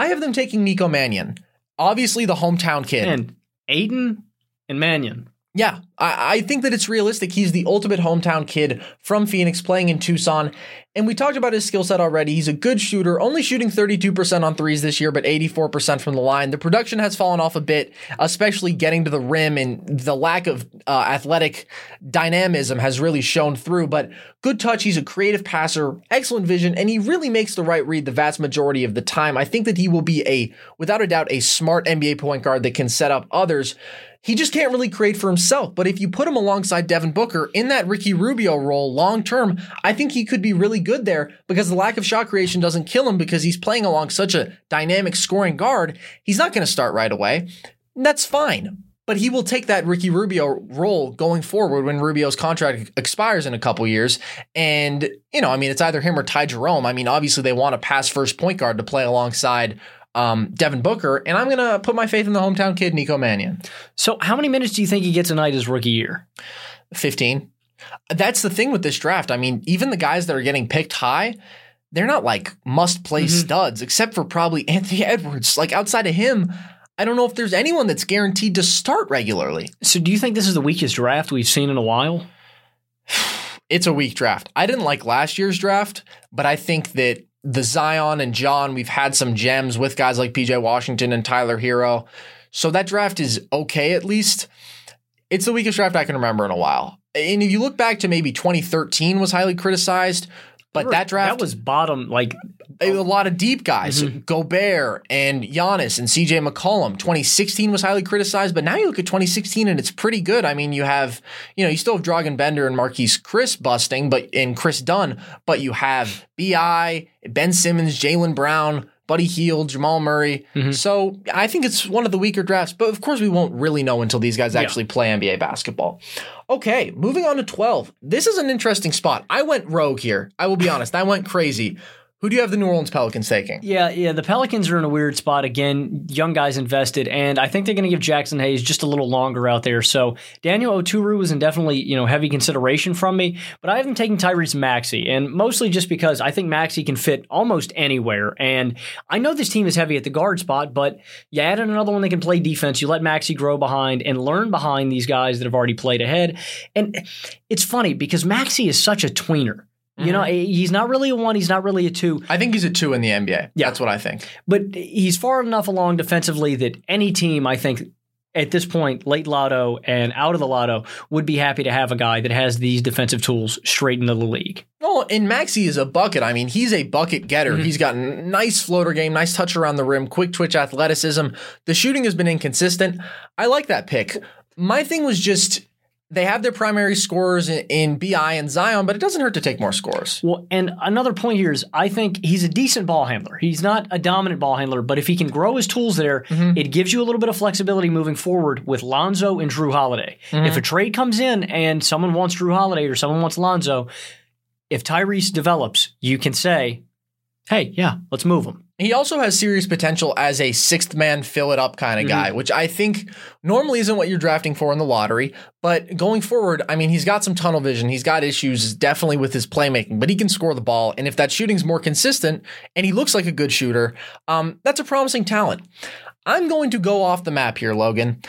I have them taking Nico Mannion. Obviously, the hometown kid. And Ayton and Mannion. Yeah, I, I think that it's realistic. He's the ultimate hometown kid from Phoenix playing in Tucson. And we talked about his skill set already. He's a good shooter, only shooting 32% on threes this year, but 84% from the line. The production has fallen off a bit, especially getting to the rim, and the lack of uh, athletic dynamism has really shown through. But good touch. He's a creative passer, excellent vision, and he really makes the right read the vast majority of the time. I think that he will be a, without a doubt, a smart NBA point guard that can set up others. He just can't really create for himself. But if you put him alongside Devin Booker in that Ricky Rubio role long term, I think he could be really good there because the lack of shot creation doesn't kill him because he's playing along such a dynamic scoring guard. He's not going to start right away. That's fine. But he will take that Ricky Rubio role going forward when Rubio's contract expires in a couple years. And, you know, I mean, it's either him or Ty Jerome. I mean, obviously they want a pass first point guard to play alongside um, Devin Booker. And I'm going to put my faith in the hometown kid, Nico Mannion. So, how many minutes do you think he gets a night his rookie year? 15. That's the thing with this draft. I mean, even the guys that are getting picked high, they're not like must play studs, except for probably Anthony Edwards. Like outside of him, I don't know if there's anyone that's guaranteed to start regularly. So, do you think this is the weakest draft we've seen in a while? It's a weak draft. I didn't like last year's draft, but I think that the Zion and John, we've had some gems with guys like PJ Washington and Tyler Herro. So that draft is okay at least. It's the weakest draft I can remember in a while. And if you look back to maybe 2013 was highly criticized, but that draft that was bottom. Like a lot of deep guys, mm-hmm. Gobert and Giannis and CJ McCollum. 2016 was highly criticized, but now you look at 2016 and it's pretty good. I mean, you have, you know, you still have Dragan Bender and Marquese Chriss busting, but in Kris Dunn, but you have BI, Ben Simmons, Jaylen Brown, Buddy Hield, Jamal Murray. Mm-hmm. So I think it's one of the weaker drafts, but of course we won't really know until these guys actually play NBA basketball. Okay, moving on to 12. This is an interesting spot. I went rogue here. I will be honest. I went crazy. Who do you have the New Orleans Pelicans taking? Yeah, yeah. The Pelicans are in a weird spot again. Young guys invested, and I think they're going to give Jaxson Hayes just a little longer out there. So Daniel Oturu was in definitely you know heavy consideration from me, but I haven't taken Tyrese Maxey, and mostly just because I think Maxey can fit almost anywhere. And I know this team is heavy at the guard spot, but you add in another one that can play defense. You let Maxey grow behind and learn behind these guys that have already played ahead. And it's funny because Maxey is such a tweener. You know, he's not really a one. He's not really a two. I think he's a two in the NBA. Yeah. That's what I think. But he's far enough along defensively that any team, I think, at this point, late lotto and out of the lotto, would be happy to have a guy that has these defensive tools straight into the league. Oh, and Maxey is a bucket. I mean, he's a bucket getter. Mm-hmm. He's got nice floater game, nice touch around the rim, quick twitch athleticism. The shooting has been inconsistent. I like that pick. My thing was just they have their primary scorers in, in BI and Zion, but it doesn't hurt to take more scores. Well, and another point here is I think he's a decent ball handler. He's not a dominant ball handler, but if he can grow his tools there, mm-hmm. it gives you a little bit of flexibility moving forward with Lonzo and Jrue Holiday. Mm-hmm. If a trade comes in and someone wants Jrue Holiday or someone wants Lonzo, if Tyrese develops, you can say, hey, yeah, let's move him. He also has serious potential as a sixth man fill it up kind of guy, which I think normally isn't what you're drafting for in the lottery. But going forward, I mean, he's got some tunnel vision. He's got issues definitely with his playmaking, but he can score the ball. And if that shooting's more consistent and he looks like a good shooter, um, that's a promising talent. I'm going to go off the map here, Logan.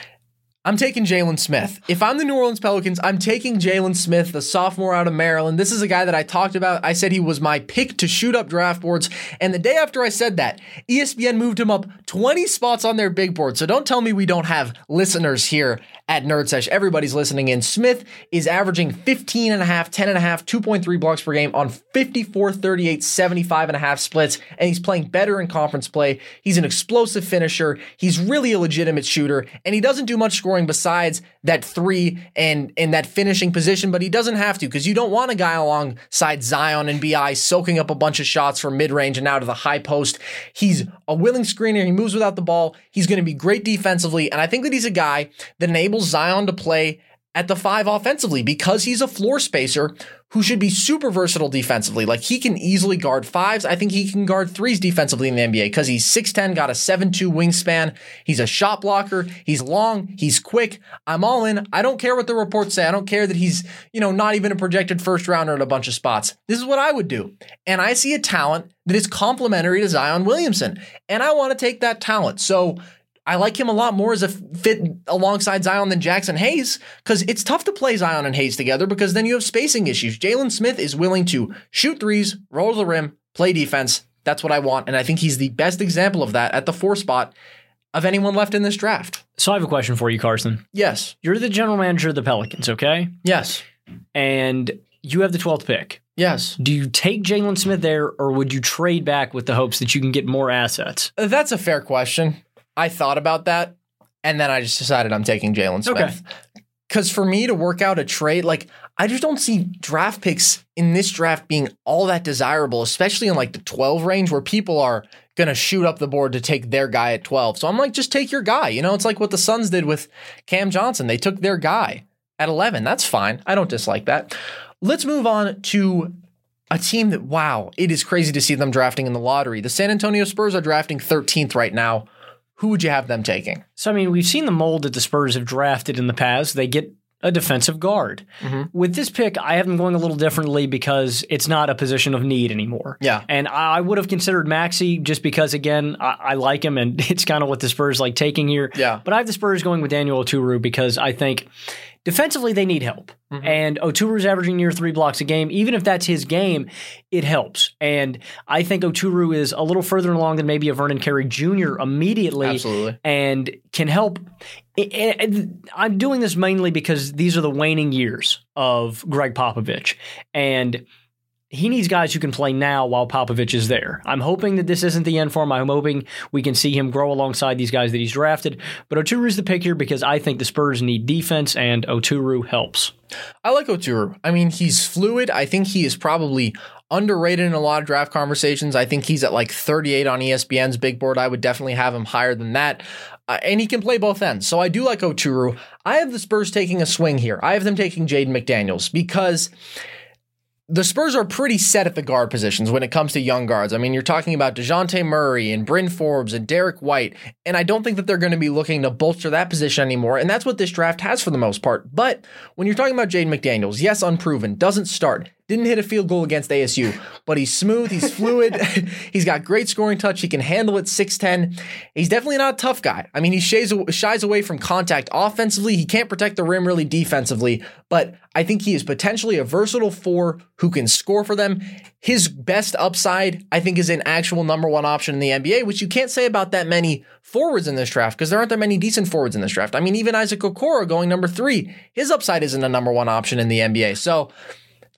I'm taking Jalen Smith. If I'm the New Orleans Pelicans, I'm taking Jalen Smith, the sophomore out of Maryland. This is a guy that I talked about. I said he was my pick to shoot up draft boards. And the day after I said that, ESPN moved him up 20 spots on their big board. So don't tell me we don't have listeners here at Nerd Sesh. Everybody's listening in. Smith is averaging 15 and a half, 10 and a half, 2.3 blocks per game on 54, 38, 75 and a half splits. And he's playing better in conference play. He's an explosive finisher. He's really a legitimate shooter. And he doesn't do much scoring besides that three and, and that finishing position, but he doesn't have to because you don't want a guy alongside Zion and BI soaking up a bunch of shots from mid range and out of the high post. He's a willing screener. He moves without the ball. He's going to be great defensively. And I think that he's a guy that enables Zion to play at the five offensively because he's a floor spacer who should be super versatile defensively. Like he can easily guard fives. I think he can guard threes defensively in the NBA because he's 6'10, got a 7'2 wingspan. He's a shot blocker. He's long. He's quick. I'm all in. I don't care what the reports say. I don't care that he's, you know, not even a projected first rounder in a bunch of spots. This is what I would do. And I see a talent that is complementary to Zion Williamson. And I want to take that talent. So I like him a lot more as a fit alongside Zion than Jaxson Hayes because it's tough to play Zion and Hayes together because then you have spacing issues. Jalen Smith is willing to shoot threes, roll to the rim, play defense. That's what I want. And I think he's the best example of that at the four spot of anyone left in this draft. So I have a question for you, Carson. Yes. You're the general manager of the Pelicans, okay? Yes. And you have the 12th pick. Yes. Do you take Jalen Smith there, or would you trade back with the hopes that you can get more assets? Uh, That's a fair question. I thought about that and then I just decided I'm taking Jalen Smith. Okay. Because for me to work out a trade, like I just don't see draft picks in this draft being all that desirable, especially in like the 12 range where people are going to shoot up the board to take their guy at 12. So I'm like, just take your guy. You know, it's like what the Suns did with Cam Johnson. They took their guy at 11. That's fine. I don't dislike that. Let's move on to a team that, wow, it is crazy to see them drafting in the lottery. The San Antonio Spurs are drafting 13th right now. Who would you have them taking? So, I mean, we've seen the mold that the Spurs have drafted in the past. They get a defensive guard. Mm-hmm. With this pick, I have them going a little differently because it's not a position of need anymore. Yeah. And I would have considered Maxey just because, again, I, I like him and it's kind of what the Spurs like taking here. Yeah. But I have the Spurs going with Daniel Oturu because I think defensively they need help. Mm-hmm. And Oturu's averaging near three blocks a game. Even if that's his game, it helps. And I think Oturu is a little further along than maybe a Vernon Carey Jr. immediately Absolutely. and can help. I'm doing this mainly because these are the waning years of Gregg Popovich, and he needs guys who can play now while Popovich is there. I'm hoping that this isn't the end for him. I'm hoping we can see him grow alongside these guys that he's drafted. But Oturu is the pick here because I think the Spurs need defense, and Oturu helps. I like Oturu. I mean, he's fluid. I think he is probably underrated in a lot of draft conversations. I think he's at like 38 on ESPN's big board. I would definitely have him higher than that. Uh, and he can play both ends. So I do like Oturu. I have the Spurs taking a swing here. I have them taking Jaden McDaniels because the Spurs are pretty set at the guard positions when it comes to young guards. I mean, you're talking about DeJounte Murray and Bryn Forbes and Derrick White, and I don't think that they're going to be looking to bolster that position anymore, and that's what this draft has for the most part. But when you're talking about Jaden McDaniels, yes, unproven, doesn't start, Didn't hit a field goal against ASU, but he's smooth, he's fluid, he's got great scoring touch, he can handle it 6'10. He's definitely not a tough guy. I mean, he shies, shies away from contact offensively, he can't protect the rim really defensively, but I think he is potentially a versatile four who can score for them. His best upside, I think, is an actual number one option in the NBA, which you can't say about that many forwards in this draft because there aren't that many decent forwards in this draft. I mean, even Isaac Okoro going number three, his upside isn't a number one option in the NBA. So,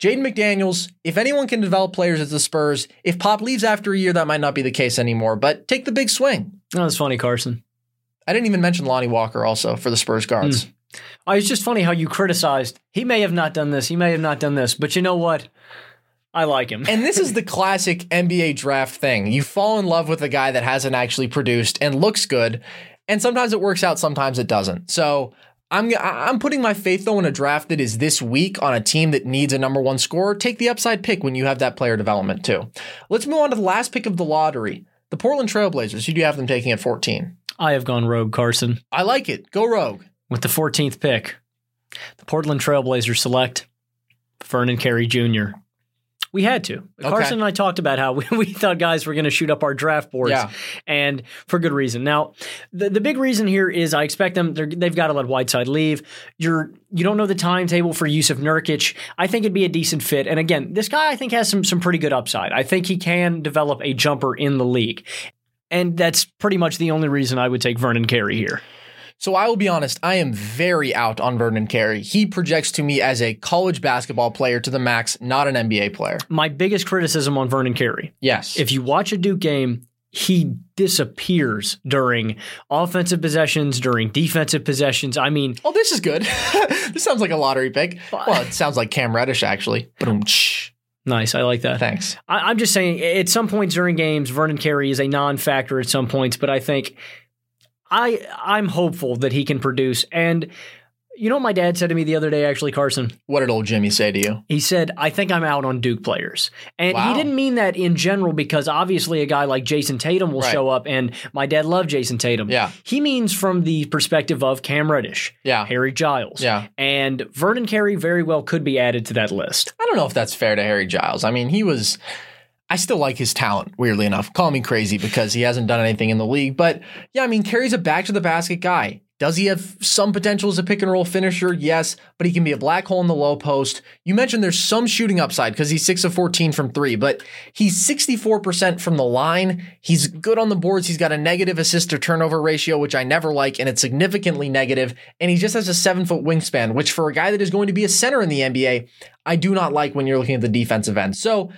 Jaden McDaniels, if anyone can develop players at the Spurs, if Pop leaves after a year, that might not be the case anymore, but take the big swing. That was funny, Carson. I didn't even mention Lonnie Walker also for the Spurs guards. Mm. Oh, it's just funny how you criticized. He may have not done this. He may have not done this. But you know what? I like him. and this is the classic NBA draft thing. You fall in love with a guy that hasn't actually produced and looks good. And sometimes it works out, sometimes it doesn't. So I'm I'm putting my faith though in a draft that is this week on a team that needs a number one scorer. Take the upside pick when you have that player development too. Let's move on to the last pick of the lottery. The Portland Trailblazers. Who do you have them taking at 14? I have gone rogue, Carson. I like it. Go rogue. With the 14th pick, the Portland Trailblazers select Vernon Carey Jr. We had to. Okay. Carson and I talked about how we, we thought guys were going to shoot up our draft boards, yeah. and for good reason. Now, the, the big reason here is I expect them they've got to let Whiteside leave. You're you don't know the timetable for Jusuf Nurkic. I think it'd be a decent fit. And again, this guy I think has some some pretty good upside. I think he can develop a jumper in the league, and that's pretty much the only reason I would take Vernon Carey here. So I will be honest, I am very out on Vernon Carey. He projects to me as a college basketball player to the max, not an NBA player. My biggest criticism on Vernon Carey. Yes. If you watch a Duke game, he disappears during offensive possessions, during defensive possessions. I mean, oh, this is good. this sounds like a lottery pick. Well, it sounds like Cam Reddish actually. Nice, I like that. Thanks. I, am just saying, at some points during games, Vernon Carey is a non-factor at some points, but I think I I'm hopeful that he can produce. And you know what my dad said to me the other day, actually, Carson? What did old Jimmy say to you? He said, I think I'm out on Duke players. And wow. he didn't mean that in general because obviously a guy like Jayson Tatum will right. show up, and my dad loved Jayson Tatum. Yeah. He means from the perspective of Cam Reddish, yeah. Harry Giles. Yeah. And Vernon Carey very well could be added to that list. I don't know if that's fair to Harry Giles. I mean, he was I still like his talent, weirdly enough. Call me crazy because he hasn't done anything in the league. But yeah, I mean, Carey's a back to the basket guy. Does he have some potential as a pick and roll finisher? Yes, but he can be a black hole in the low post. You mentioned there's some shooting upside because he's 6 of 14 from three, but he's 64% from the line. He's good on the boards. He's got a negative assist to turnover ratio, which I never like, and it's significantly negative. And he just has a seven foot wingspan, which for a guy that is going to be a center in the NBA, I do not like when you're looking at the defensive end. So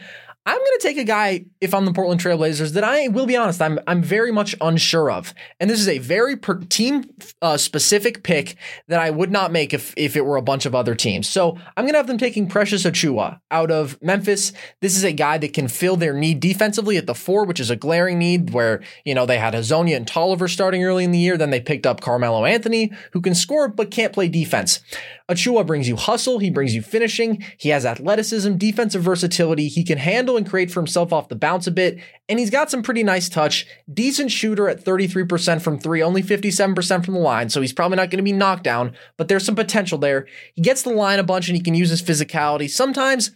I'm going to take a guy, if I'm the Portland Trailblazers, that I will be honest, I'm I'm very much unsure of. And this is a very per- team uh, specific pick that I would not make if, if it were a bunch of other teams. So I'm going to have them taking Precious Achiuwa out of Memphis. This is a guy that can fill their need defensively at the four, which is a glaring need where, you know, they had Hezonja and Tolliver starting early in the year. Then they picked up Carmelo Anthony, who can score but can't play defense. Achiuwa brings you hustle. He brings you finishing. He has athleticism, defensive versatility. He can handle and create for himself off the bounce a bit. And he's got some pretty nice touch. Decent shooter at 33% from three, only 57% from the line. So he's probably not going to be knocked down, but there's some potential there. He gets the line a bunch and he can use his physicality. Sometimes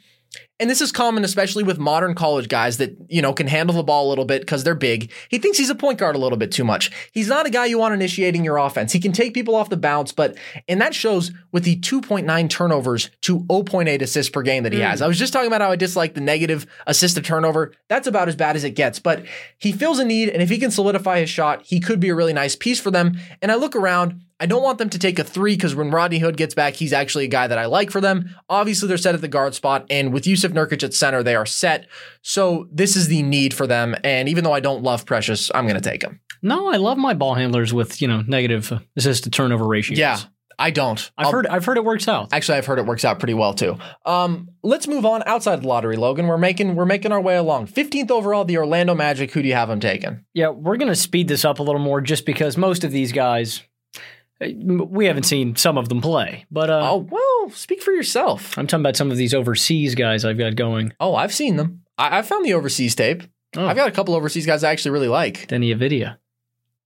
and this is common, especially with modern college guys that, you know, can handle the ball a little bit because they're big. He thinks he's a point guard a little bit too much. He's not a guy you want initiating your offense. He can take people off the bounce, but, and that shows with the 2.9 turnovers to 0.8 assists per game that he mm. has. I was just talking about how I dislike the negative assist to turnover. That's about as bad as it gets, but he feels a need. And if he can solidify his shot, he could be a really nice piece for them. And I look around, I don't want them to take a three because when Rodney Hood gets back, he's actually a guy that I like for them. Obviously, they're set at the guard spot, and with Jusuf Nurkic at center, they are set. So this is the need for them. And even though I don't love Precious, I'm going to take him. No, I love my ball handlers with you know negative assist to turnover ratios. Yeah, I don't. I've I'll, heard. I've heard it works out. Actually, I've heard it works out pretty well too. Um, let's move on outside the lottery, Logan. We're making we're making our way along. Fifteenth overall, the Orlando Magic. Who do you have them taking? Yeah, we're gonna speed this up a little more, just because most of these guys we haven't seen some of them play, but uh, oh well, speak for yourself. I'm talking about some of these overseas guys I've got going. Oh, I've seen them. I, I found the overseas tape. Oh. I've got a couple overseas guys I actually really like. Deni Avdija.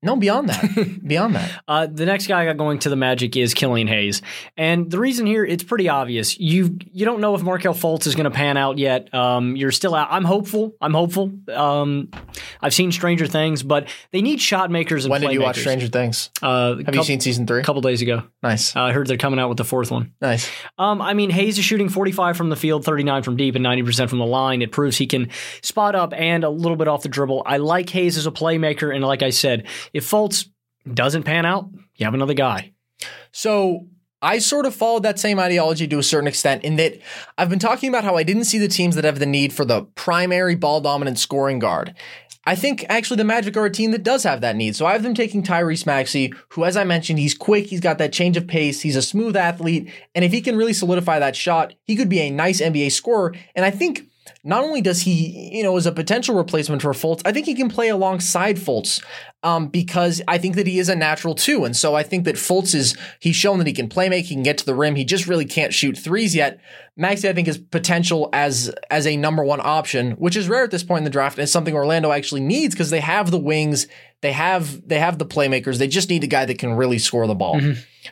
No, beyond that. beyond that. Uh, the next guy I got going to the Magic is Killian Hayes, and the reason here it's pretty obvious. You you don't know if Markelle Fultz is going to pan out yet. Um, you're still out. I'm hopeful. I'm hopeful. Um, I've seen Stranger Things, but they need shot makers and When did you watch. Stranger Things? Uh, Have you seen season three? A couple days ago. Nice. Uh, I heard they're coming out with the fourth one. nice. Um, I mean, Hayes is shooting 45 from the field, 39 from deep, and 90% from the line. It proves he can spot up and a little bit off the dribble. I like Hayes as a playmaker, and like I said, if Fultz doesn't pan out, you have another guy. So I sort of followed that same ideology to a certain extent in that I've been talking about how I didn't see the teams that have the need for the primary ball dominant scoring guard. I think actually the Magic are a team that does have that need. So I have them taking Tyrese Maxey, who, as I mentioned, he's quick, he's got that change of pace, he's a smooth athlete, and if he can really solidify that shot, he could be a nice NBA scorer. And I think not only does he, you know, is a potential replacement for Fultz, I think he can play alongside Fultz um, because I think that he is a natural too. And so I think that Fultz is, he's shown that he can play make, he can get to the rim. He just really can't shoot threes yet. Maxey, I think, is potential as as a number one option, which is rare at this point in the draft, and it's something Orlando actually needs because they have the wings, they have they have the playmakers. They just need a guy that can really score the ball.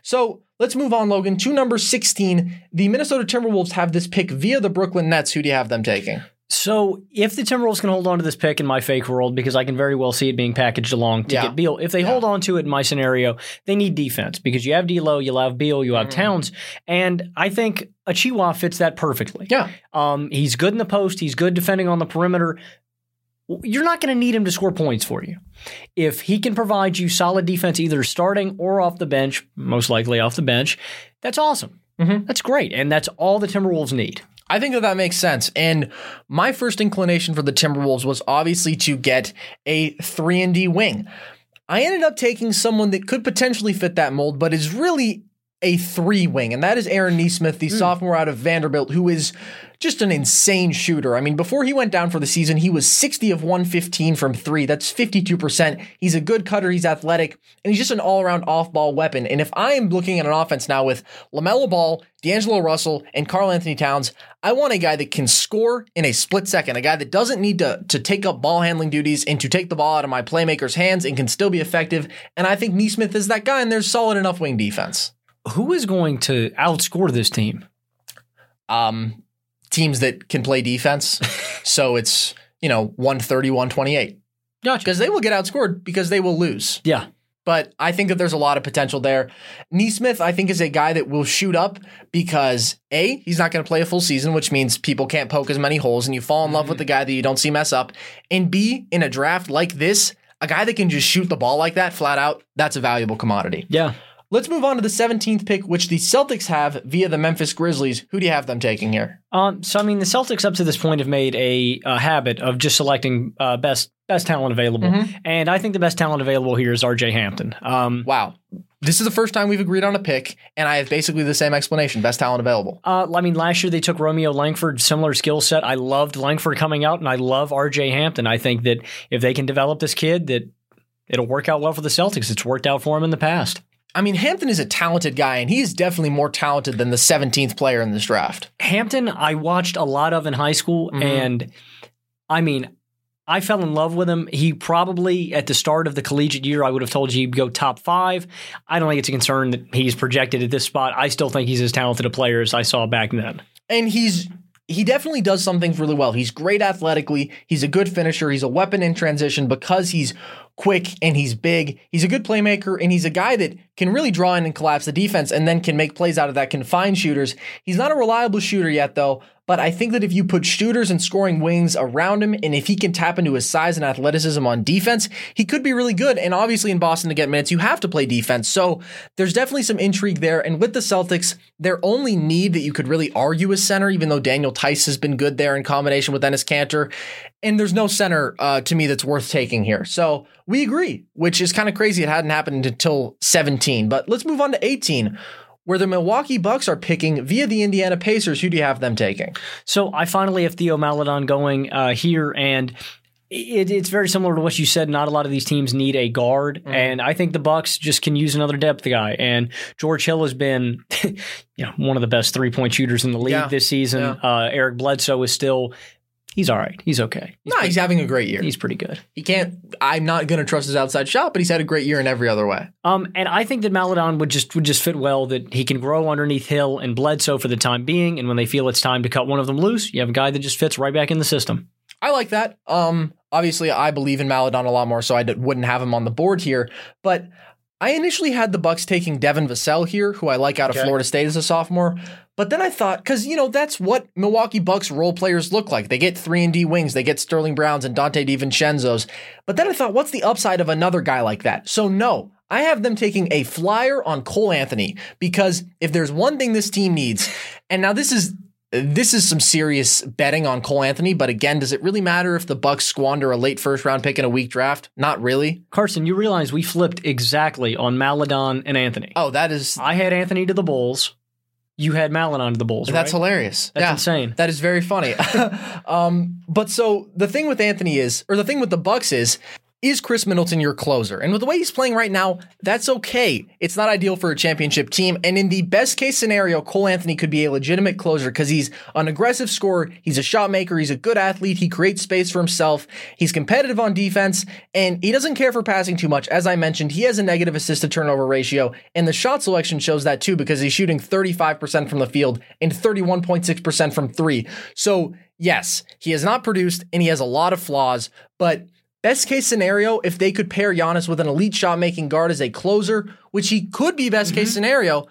So let's move on, Logan, to number 16. The Minnesota Timberwolves have this pick via the Brooklyn Nets. Who do you have them taking? So if the Timberwolves can hold on to this pick in my fake world, because I can very well see it being packaged along to Yeah. get Beal, if they hold on to it in my scenario, they need defense because you have D'Lo, you have Beal, you have Mm. Towns, and I think Achiuwa fits that perfectly. Yeah. Um, he's good in the post. He's good defending on the perimeter. You're not going to need him to score points for you. If he can provide you solid defense, either starting or off the bench, most likely off the bench, that's awesome. Mm-hmm. That's great, and that's all the Timberwolves need. I think that that makes sense. And my first inclination for the Timberwolves was obviously to get a 3 and D wing. I ended up taking someone that could potentially fit that mold, but is really a three wing, and that is Aaron Nesmith, the sophomore out of Vanderbilt, who is just an insane shooter. I mean, before he went down for the season, he was 60 of 115 from three. That's 52%. He's a good cutter, he's athletic, and he's just an all around off ball weapon. And if I am looking at an offense now with LaMelo Ball, D'Angelo Russell, and Karl-Anthony Towns, I want a guy that can score in a split second, a guy that doesn't need to, to take up ball handling duties and to take the ball out of my playmaker's hands and can still be effective. And I think Nesmith is that guy, and there's solid enough wing defense. Who is going to outscore this team? um, teams that can play defense. so it's, you know, 130, 128. Gotcha. Because they will get outscored because they will lose. Yeah. But I think that there's a lot of potential there. Nesmith, I think, is a guy that will shoot up because A, he's not going to play a full season, which means people can't poke as many holes and you fall in love with mm-hmm. the guy that you don't see mess up. And B, in a draft like this, a guy that can just shoot the ball like that flat out, that's a valuable commodity. Yeah. Let's move on to the 17th pick, which the Celtics have via the Memphis Grizzlies. Who do you have them taking here? Um, so I mean, the Celtics up to this point have made a, a habit of just selecting uh, best best talent available, and I think the best talent available here is R.J. Hampton. Um, Wow. This is the first time we've agreed on a pick, and I have basically the same explanation best talent available. uh, I mean, last year they took Romeo Langford, similar skill set. I loved Langford coming out, and I love R.J. Hampton. I think that if they can develop this kid, that it'll work out well for the Celtics. It's worked out for him in the past. I mean, Hampton is a talented guy, and he is definitely more talented than the 17th player in this draft. Hampton, I watched a lot of in high school, mm-hmm. and I mean, I fell in love with him. He probably at the start of the collegiate year, I would have told you he'd go top five. I don't think it's a concern that he's projected at this spot. I still think he's as talented a player as I saw back then. And he's he definitely does some things really well. He's great athletically. He's a good finisher. He's a weapon in transition because he's quick and he's big. He's a good playmaker and he's a guy that can really draw in and collapse the defense and then can make plays out of that, can find shooters. He's not a reliable shooter yet though, but I think that if you put shooters and scoring wings around him and if he can tap into his size and athleticism on defense, he could be really good. And obviously in Boston to get minutes, you have to play defense. So there's definitely some intrigue there. And with the Celtics, their only need that you could really argue is center, even though Daniel Theis has been good there in combination with Enes Kanter. And there's no center uh, to me that's worth taking here. So we agree, which is kind of crazy. It hadn't happened until 17. But let's move on to 18, where the Milwaukee Bucks are picking via the Indiana Pacers. Who do you have them taking? So I finally have Theo Maledon going uh, here, and it, it's very similar to what you said. Not a lot of these teams need a guard, and I think the Bucks just can use another depth guy. And George Hill has been, you know, one of the best three point shooters in the league Yeah. this season. Yeah. Uh, Eric Bledsoe is still He's all right. He's okay. He's, no, he's having a great year. he's pretty good. He can't. I'm not going to trust his outside shot, but he's had a great year in every other way. Um, and I think that Maledon would just would just fit well. That he can grow underneath Hill and Bledsoe for the time being, and when they feel it's time to cut one of them loose, you have a guy that just fits right back in the system. I like that. Um, obviously, I believe in Maledon a lot more, so I d- wouldn't have him on the board here. But I initially had the Bucks taking Devin Vassell here, who I like out of Okay. Florida State as a sophomore. But then I thought, because you know that's what Milwaukee Bucks role players look like. They get three and D wings, they get Sterling Browns and Donte DiVincenzo's. But then I thought, what's the upside of another guy like that? So no, I have them taking a flyer on Cole Anthony because if there's one thing this team needs, and now this is this is some serious betting on Cole Anthony, but again, does it really matter if the Bucks squander a late first round pick in a weak draft? Not really. Carson, you realize we flipped exactly on Maledon and Anthony. Oh, that is I had Anthony to the Bulls. You had Maledon to the Bulls. that's right? hilarious. That's Yeah. insane. That is very funny. um, but so the thing with Anthony is, or the thing with the Bucks is, is Khris Middleton your closer? And with the way he's playing right now, that's okay. It's not ideal for a championship team. And in the best case scenario, Cole Anthony could be a legitimate closer because he's an aggressive scorer. He's a shot maker. He's a good athlete. He creates space for himself. He's competitive on defense and he doesn't care for passing too much. As I mentioned, he has a negative assist to turnover ratio and the shot selection shows that too because he's shooting 35% from the field and 31.6% from three. So yes, he has not produced and he has a lot of flaws, but Best case scenario, if they could pair Giannis with an elite shot making guard as a closer, which he could be best case mm-hmm. scenario,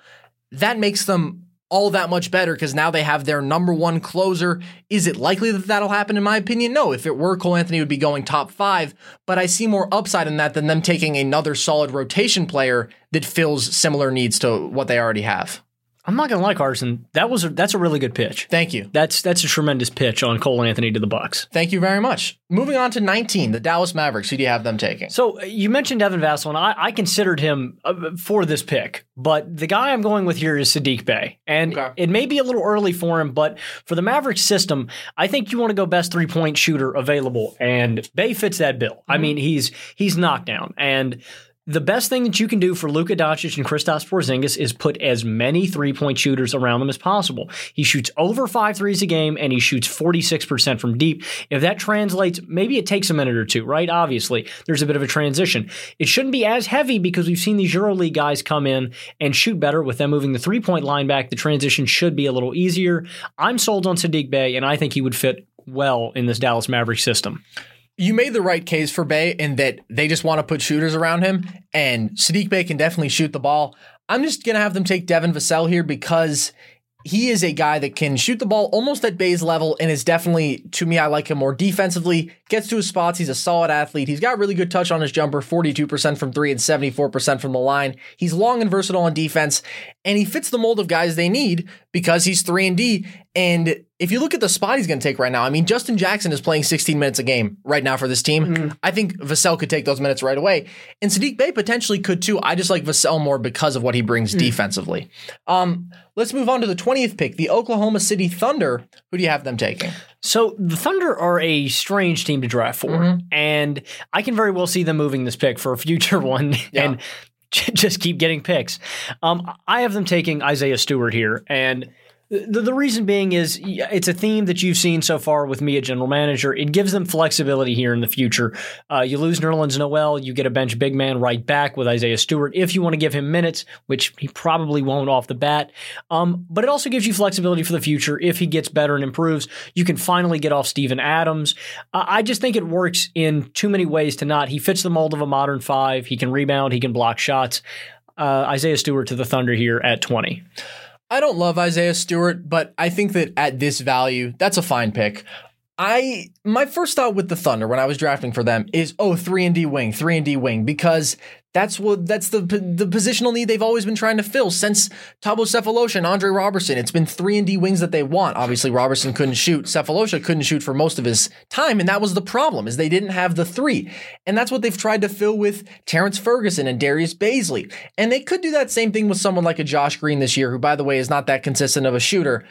that makes them all that much better because now they have their number one closer. Is it likely that that'll happen? In my opinion, no. If it were, Cole Anthony would be going top five, but I see more upside in that than them taking another solid rotation player that fills similar needs to what they already have. I'm not gonna lie, Carson. That was a, that's a really good pitch. Thank you. That's that's a tremendous pitch on Cole Anthony to the Bucks. Thank you very much. Moving on to 19, the Dallas Mavericks. Who do you have them taking? So uh, you mentioned Evan Vassell, and I, I considered him uh, for this pick, but the guy I'm going with here is Sadiq Bey, and Okay. it may be a little early for him, but for the Mavericks system, I think you want to go best three point shooter available, and Bey fits that bill. I mean, he's he's knockdown, and the best thing that you can do for Luka Doncic and Kristaps Porzingis is put as many three point shooters around them as possible. He shoots over five threes a game and he shoots 46% from deep. If that translates, maybe it takes a minute or two, right? Obviously, there's a bit of a transition. It shouldn't be as heavy because we've seen these EuroLeague guys come in and shoot better with them moving the three point line back. The transition should be a little easier. I'm sold on Sadiq Bey, and I think he would fit well in this Dallas Mavericks system. You made the right case for Bey in that they just want to put shooters around him, and Sadiq Bey can definitely shoot the ball. I'm just gonna have them take Devin Vassell here because he is a guy that can shoot the ball almost at Bey's level and is definitely, to me, I like him more defensively, gets to his spots. He's a solid athlete. He's got really good touch on his jumper, 42% from three and 74% from the line. He's long and versatile on defense, and he fits the mold of guys they need because he's 3 and D. And if you look at the spot he's going to take right now, I mean, Justin Jackson is playing 16 minutes a game right now for this team. I think Vassell could take those minutes right away. And Sadiq Bey potentially could too. I just like Vassell more because of what he brings defensively. Um, let's move on to the 20th pick, the Oklahoma City Thunder. Who do you have them taking? So the Thunder are a strange team to draft for, and I can very well see them moving this pick for a future one and just keep getting picks. Um, I have them taking Isaiah Stewart here, and the, the reason being is it's a theme that you've seen so far with me, a general manager. It gives them flexibility here in the future. Uh, you lose Nerlens Noel, you get a bench big man right back with Isaiah Stewart if you want to give him minutes, which he probably won't off the bat. Um, but it also gives you flexibility for the future. If he gets better and improves, you can finally get off Steven Adams. Uh, I just think it works in too many ways to not. He fits the mold of a modern five. He can rebound, he can block shots. Uh, Isaiah Stewart to the Thunder here at 20. I don't love Isaiah Stewart, but I think that at this value, that's a fine pick. I my first thought with the Thunder when I was drafting for them is oh three and D wing three and D wing because that's what that's the the positional need they've always been trying to fill since Thabo Sefolosha and Andre Robertson. It's been three and D wings that they want. Obviously Robertson couldn't shoot, Sefolosha couldn't shoot for most of his time, and that was the problem is they didn't have the three, and that's what they've tried to fill with Terrence Ferguson and Darius Bazley, and they could do that same thing with someone like a Josh Green this year, who by the way is not that consistent of a shooter.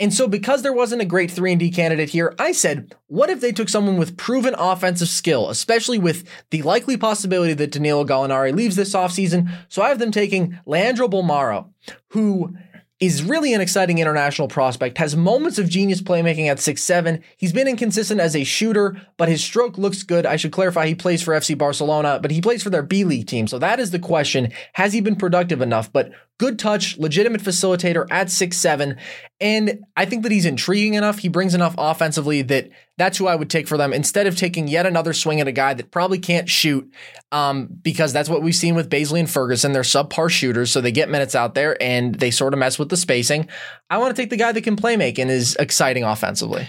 And so, because there wasn't a great 3 and D candidate here, I said, what if they took someone with proven offensive skill, especially with the likely possibility that Danilo Gallinari leaves this offseason? So I have them taking Leandro Bolmaro, who is really an exciting international prospect, has moments of genius playmaking at six seven. He's been inconsistent as a shooter, but his stroke looks good. I should clarify he plays for FC Barcelona, but he plays for their B League team. So that is the question. Has he been productive enough? But good touch, legitimate facilitator at six seven, And I think that he's intriguing enough. He brings enough offensively that that's who I would take for them instead of taking yet another swing at a guy that probably can't shoot um, because that's what we've seen with Bazley and Ferguson. They're subpar shooters, so they get minutes out there and they sort of mess with the spacing. I want to take the guy that can play make and is exciting offensively.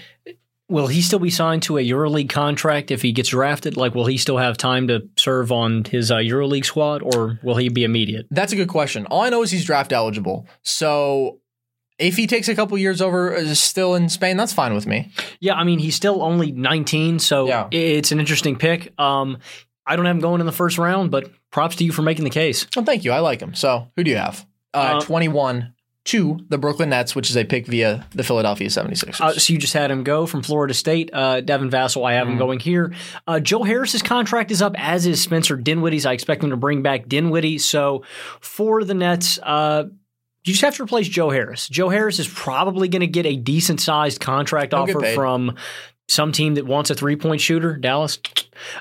Will he still be signed to a EuroLeague contract if he gets drafted? Like, will he still have time to serve on his uh, EuroLeague squad, or will he be immediate? That's a good question. All I know is he's draft eligible. So if he takes a couple years over uh, still in Spain, that's fine with me. Yeah, I mean, he's still only 19, so Yeah. it's an interesting pick. Um, I don't have him going in the first round, but props to you for making the case. Well, thank you. I like him. So who do you have? Uh, Uh, 21 to the Brooklyn Nets, which is a pick via the Philadelphia 76ers. Uh, so you just had him go from Florida State. Uh, Devin Vassell, I have Mm-hmm. him going here. Uh, Joe Harris's contract is up, as is Spencer Dinwiddie's. I expect them to bring back Dinwiddie. So for the Nets, uh, you just have to replace Joe Harris. Joe Harris is probably going to get a decent sized contract offer from some team that wants a three point shooter, Dallas.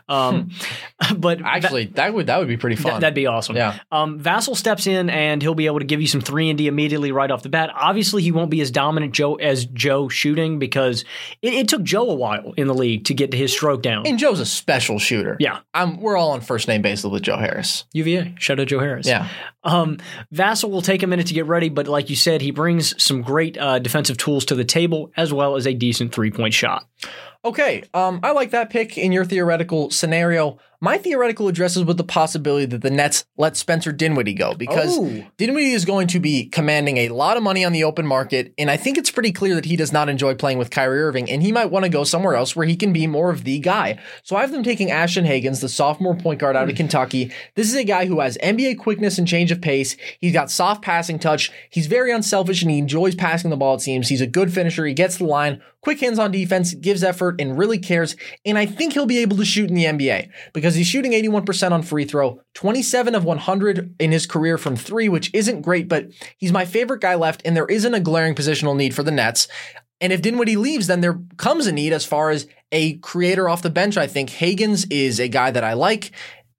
Um, but Actually, that would that would be pretty Th- fun. that'd be awesome. Yeah. Um, Vassell steps in and he'll be able to give you some three and D immediately right off the bat. Obviously, he won't be as dominant Joe as Joe shooting because it, it took Joe a while in the league to get to his stroke down. and Joe's a special shooter. yeah, I'm, we're all on first name basis with Joe Harris. UVA. Shout out Joe Harris. Yeah. Um, Vassell will take a minute to get ready, but like you said, he brings some great uh, defensive tools to the table as well as a decent three point shot. Okay, um, I like that pick in your theoretical scenario. My theoretical addresses with the possibility that the Nets let Spencer Dinwiddie go because Oh. Dinwiddie is going to be commanding a lot of money on the open market, and I think it's pretty clear that he does not enjoy playing with Kyrie Irving, and he might want to go somewhere else where he can be more of the guy. So I have them taking Ashton Hagans, the sophomore point guard out of Kentucky. This is a guy who has NBA quickness and change of pace. He's got soft passing touch. He's very unselfish and he enjoys passing the ball, it seems. He's a good finisher. He gets the line, quick hands on defense, gives effort, and really cares. And I think he'll be able to shoot in the NBA because he's shooting 81% on free throw, 27 of 100 in his career from three, which isn't great, but he's my favorite guy left, and there isn't a glaring positional need for the Nets. And if Dinwiddie leaves, then there comes a need as far as a creator off the bench. I think Hagans is a guy that I like.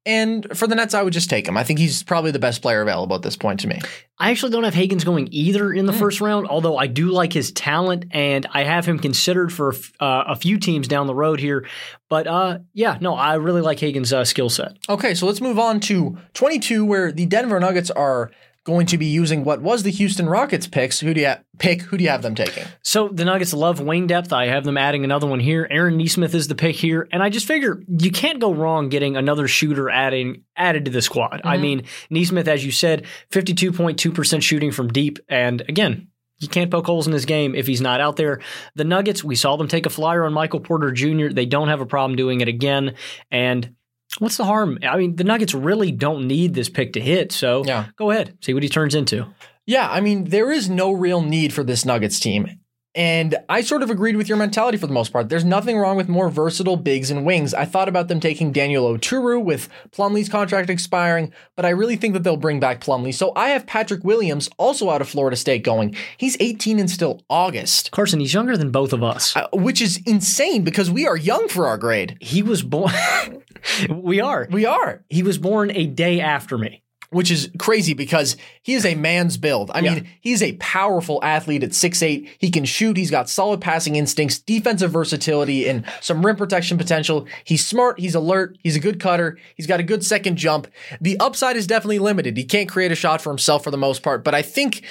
And for the Nets, I would just take him. I think he's probably the best player available at this point to me. I actually don't have Hagans going either in the first round, although I do like his talent and I have him considered for uh, a few teams down the road here. But uh, yeah, no, I really like Hagans' uh, skill set. Okay, so let's move on to 22, where the Denver Nuggets are going to be using what was the Houston Rockets picks. Who do you ha- pick? Who do you have them taking? So the Nuggets love wing depth. I have them adding another one here. Aaron Nesmith is the pick here, and I just figure you can't go wrong getting another shooter adding added to the squad. I mm-hmm. mean, Nesmith, as you said, fifty-two point two percent shooting from deep, and again. You can't poke holes in his game if he's not out there. The Nuggets, we saw them take a flyer on Michael Porter Jr. They don't have a problem doing it again. And what's the harm? I mean, the Nuggets really don't need this pick to hit. So Yeah. go ahead, see what he turns into. Yeah, I mean, there is no real need for this Nuggets team. And I sort of agreed with your mentality for the most part. There's nothing wrong with more versatile bigs and wings. I thought about them taking Daniel Oturu with Plumlee's contract expiring, but I really think that they'll bring back Plumlee. So I have Patrick Williams, also out of Florida State, going. He's 18 and still August, Carson, he's younger than both of us. uh, which is insane because we are young for our grade. He was born. we are. We are. He was born a day after me. Which is crazy because he is a man's build. I Yeah. mean, he's a powerful athlete at 6'8. He can shoot. He's got solid passing instincts, defensive versatility, and some rim protection potential. He's smart. He's alert. He's a good cutter. He's got a good second jump. The upside is definitely limited. He can't create a shot for himself for the most part, but I think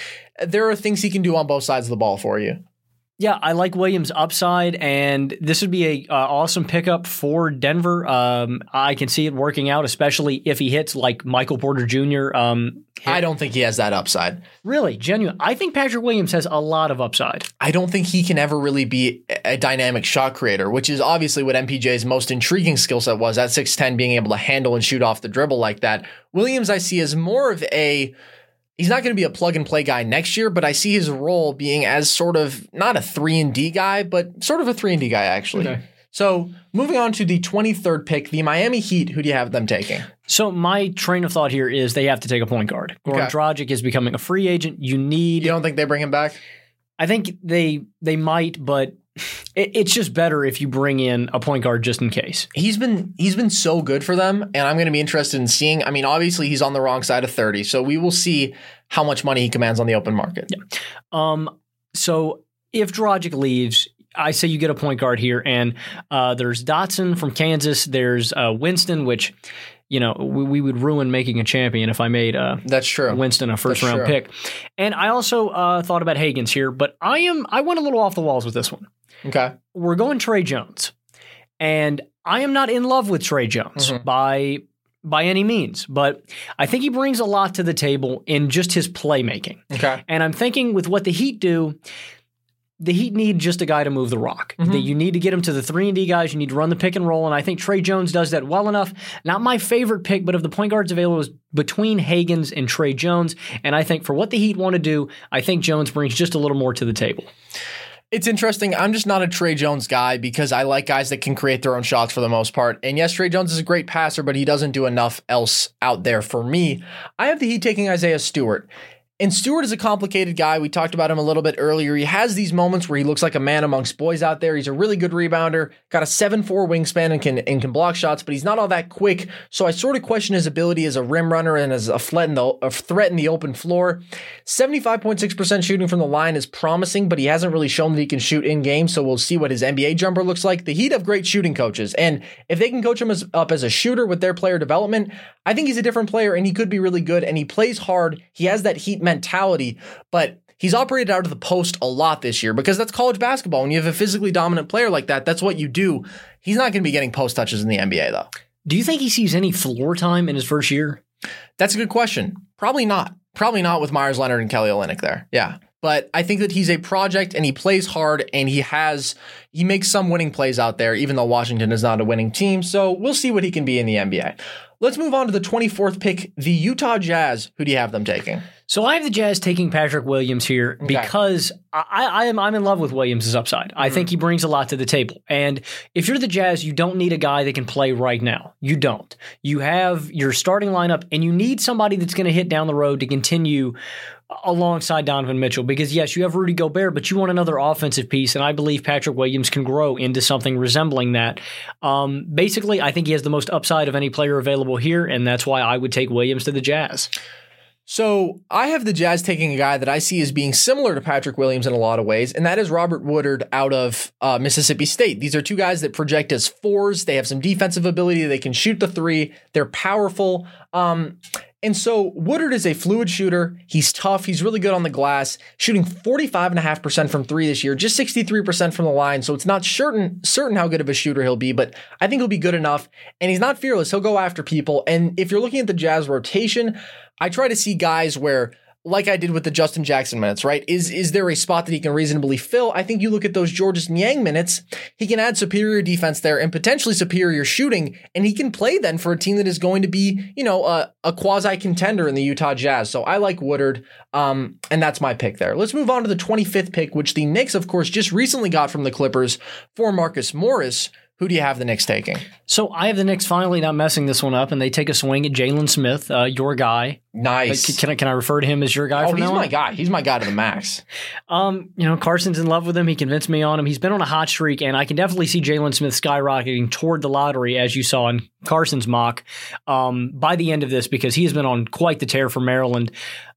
there are things he can do on both sides of the ball for you. Yeah, I like Williams' upside, and this would be a uh, awesome pickup for Denver. Um, I can see it working out, especially if he hits like Michael Porter Jr. Um, I don't think he has that upside. really, genuine. I think Patrick Williams has a lot of upside. I don't think he can ever really be a dynamic shot creator, which is obviously what MPJ's most intriguing skill set was at 6'10, being able to handle and shoot off the dribble like that. Williams, I see as more of a. He's not going to be a plug and play guy next year, but I see his role being as sort of not a 3 and D guy, but sort of a 3 and D guy actually. Okay. So moving on to the 23rd pick, the Miami Heat. Who do you have them taking? So my train of thought here is they have to take a point guard. Goran Okay. Dragic is becoming a free agent. You need. You don't think they bring him back? I think they they might, but it, it's just better if you bring in a point guard just in case. He's been he's been so good for them, and I'm going to be interested in seeing. I mean, obviously he's on the wrong side of 30, so we will see how much money he commands on the open market. Yeah. Um, so if Dragic leaves, I say you get a point guard here, and uh, there's Dotson from Kansas. There's uh, Winston, which you know we, we would ruin making a champion if I made uh, That's true. Winston a first That's round true. pick. And I also uh, thought about Hagans here, but I am I went a little off the walls with this one. Okay. We're going Tre Jones, and I am not in love with Tre Jones Mhm. by by any means, but I think he brings a lot to the table in just his playmaking. Okay. And I'm thinking with what the Heat do, the Heat need just a guy to move the rock. Mhm. That you need to get him to the three and D guys. You need to run the pick and roll, and I think Tre Jones does that well enough. Not my favorite pick, but of the point guards available is between Hagans and Tre Jones. And I think for what the Heat want to do, I think Jones brings just a little more to the table. It's interesting. I'm just not a Tre Jones guy because I like guys that can create their own shots for the most part. And yes, Tre Jones is a great passer, but he doesn't do enough else out there for me. I have the Heat taking Isaiah Stewart. And Stewart is a complicated guy. We talked about him a little bit earlier. He has these moments where he looks like a man amongst boys out there. He's a really good rebounder, got a 7-4 wingspan and can and can block shots, but he's not all that quick. So I sort of question his ability as a rim runner and as a threat in the, a threat in the open floor. 75.6% shooting from the line is promising, but he hasn't really shown that he can shoot in game. So we'll see what his NBA jumper looks like. The Heat have great shooting coaches. And if they can coach him as, up as a shooter with their player development, I think he's a different player and he could be really good. And he plays hard. He has that Heat mentality, but he's operated out of the post a lot this year because that's college basketball. When you have a physically dominant player like that, that's what you do. He's not going to be getting post touches in the NBA, though. Do you think he sees any floor time in his first year? That's a good question. Probably not. Probably not with Meyers Leonard and Kelly Olynyk there. Yeah. But I think that he's a project and he plays hard and he has he makes some winning plays out there, even though Washington is not a winning team. So we'll see what he can be in the NBA. Let's move on to the 24th pick, the Utah Jazz. Who do you have them taking? So I have the Jazz taking Patrick Williams here because I, I am I'm in love with Williams' upside. I think he brings a lot to the table. And if you're the Jazz, you don't need a guy that can play right now. You don't. You have your starting lineup, and you need somebody that's going to hit down the road to continue alongside Donovan Mitchell. Because yes, you have Rudy Gobert, but you want another offensive piece, and I believe Patrick Williams can grow into something resembling that. Um, basically, I think he has the most upside of any player available here, and that's why I would take Williams to the Jazz. So I have the Jazz taking a guy that I see as being similar to Patrick Williams in a lot of ways, and that is Robert Woodard out of uh, Mississippi State. These are two guys that project as fours. They have some defensive ability. They can shoot the three. They're powerful. Um, and so Woodard is a fluid shooter. He's tough. He's really good on the glass, shooting 45.5% from three this year, just 63% from the line. So it's not certain certain how good of a shooter he'll be, but I think he'll be good enough. And he's not fearless. He'll go after people. And if you're looking at the Jazz rotation, I try to see guys where like I did with the Justin Jackson minutes, right? Is is there a spot that he can reasonably fill? I think you look at those Georges Niang minutes, he can add superior defense there and potentially superior shooting, and he can play then for a team that is going to be, you know, a, a quasi contender in the Utah Jazz. So I like Woodard, um, and that's my pick there. Let's move on to the 25th pick, which the Knicks, of course, just recently got from the Clippers for Marcus Morris. Who do you have the Knicks taking? So I have the Knicks finally not messing this one up, and they take a swing at Jalen Smith, uh, your guy. Nice. Can, can I can I refer to him as your guy oh, he's my on? guy. He's my guy to the max. Um, you know, Carson's in love with him. He convinced me on him. He's been on a hot streak, and I can definitely see Jalen Smith skyrocketing toward the lottery, as you saw in Carson's mock, um, by the end of this, because he has been on quite the tear for Maryland.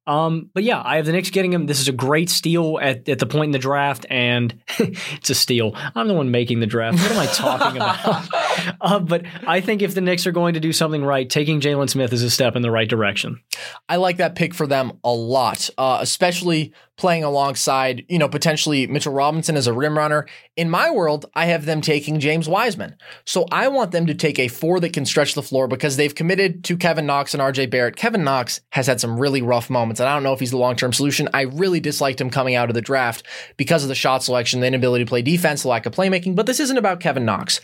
Um, but yeah, I have the Knicks getting him. This is a great steal at, at the point in the draft, and it's a steal. I'm the one making the draft. What am I talking about? uh, but I think if the Knicks are going to do something right, taking Jalen Smith is a step in the right direction. I like that pick for them a lot, uh, especially playing alongside, you know, potentially Mitchell Robinson as a rim runner. In my world, I have them taking James Wiseman. So I want them to take a four that can stretch the floor because they've committed to Kevin Knox and RJ Barrett. Kevin Knox has had some really rough moments, and I don't know if he's the long term solution. I really disliked him coming out of the draft because of the shot selection, the inability to play defense, the lack of playmaking. But this isn't about Kevin Knox.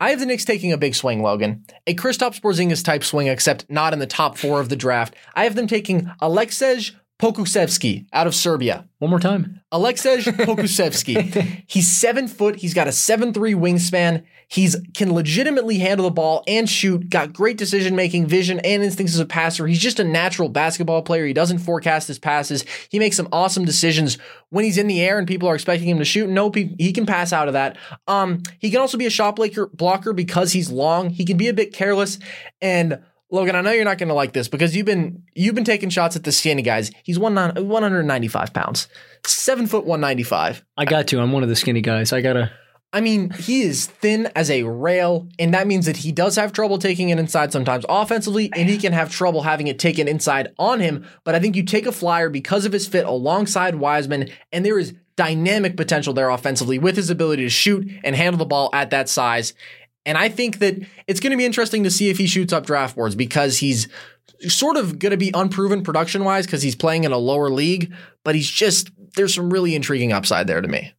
I have the Knicks taking a big swing, Logan. A Kristaps Porzingis type swing, except not in the top four of the draft. I have them taking Aleksej Pokusevski out of Serbia. One more time. Aleksej Pokusevski. he's seven foot. He's got a seven three wingspan. He's can legitimately handle the ball and shoot. Got great decision making, vision, and instincts as a passer. He's just a natural basketball player. He doesn't forecast his passes. He makes some awesome decisions when he's in the air and people are expecting him to shoot. Nope, he, he can pass out of that. Um, he can also be a shot blocker, because he's long. He can be a bit careless and. Logan, I know you're not going to like this because you've been you've been taking shots at the skinny guys. He's one 195 pounds, seven foot 195. I got to. I'm one of the skinny guys. I gotta. I mean, he is thin as a rail, and that means that he does have trouble taking it inside sometimes offensively, and he can have trouble having it taken inside on him. But I think you take a flyer because of his fit alongside Wiseman, and there is dynamic potential there offensively with his ability to shoot and handle the ball at that size. And I think that it's going to be interesting to see if he shoots up draft boards because he's sort of going to be unproven production wise because he's playing in a lower league, but he's just, there's some really intriguing upside there to me.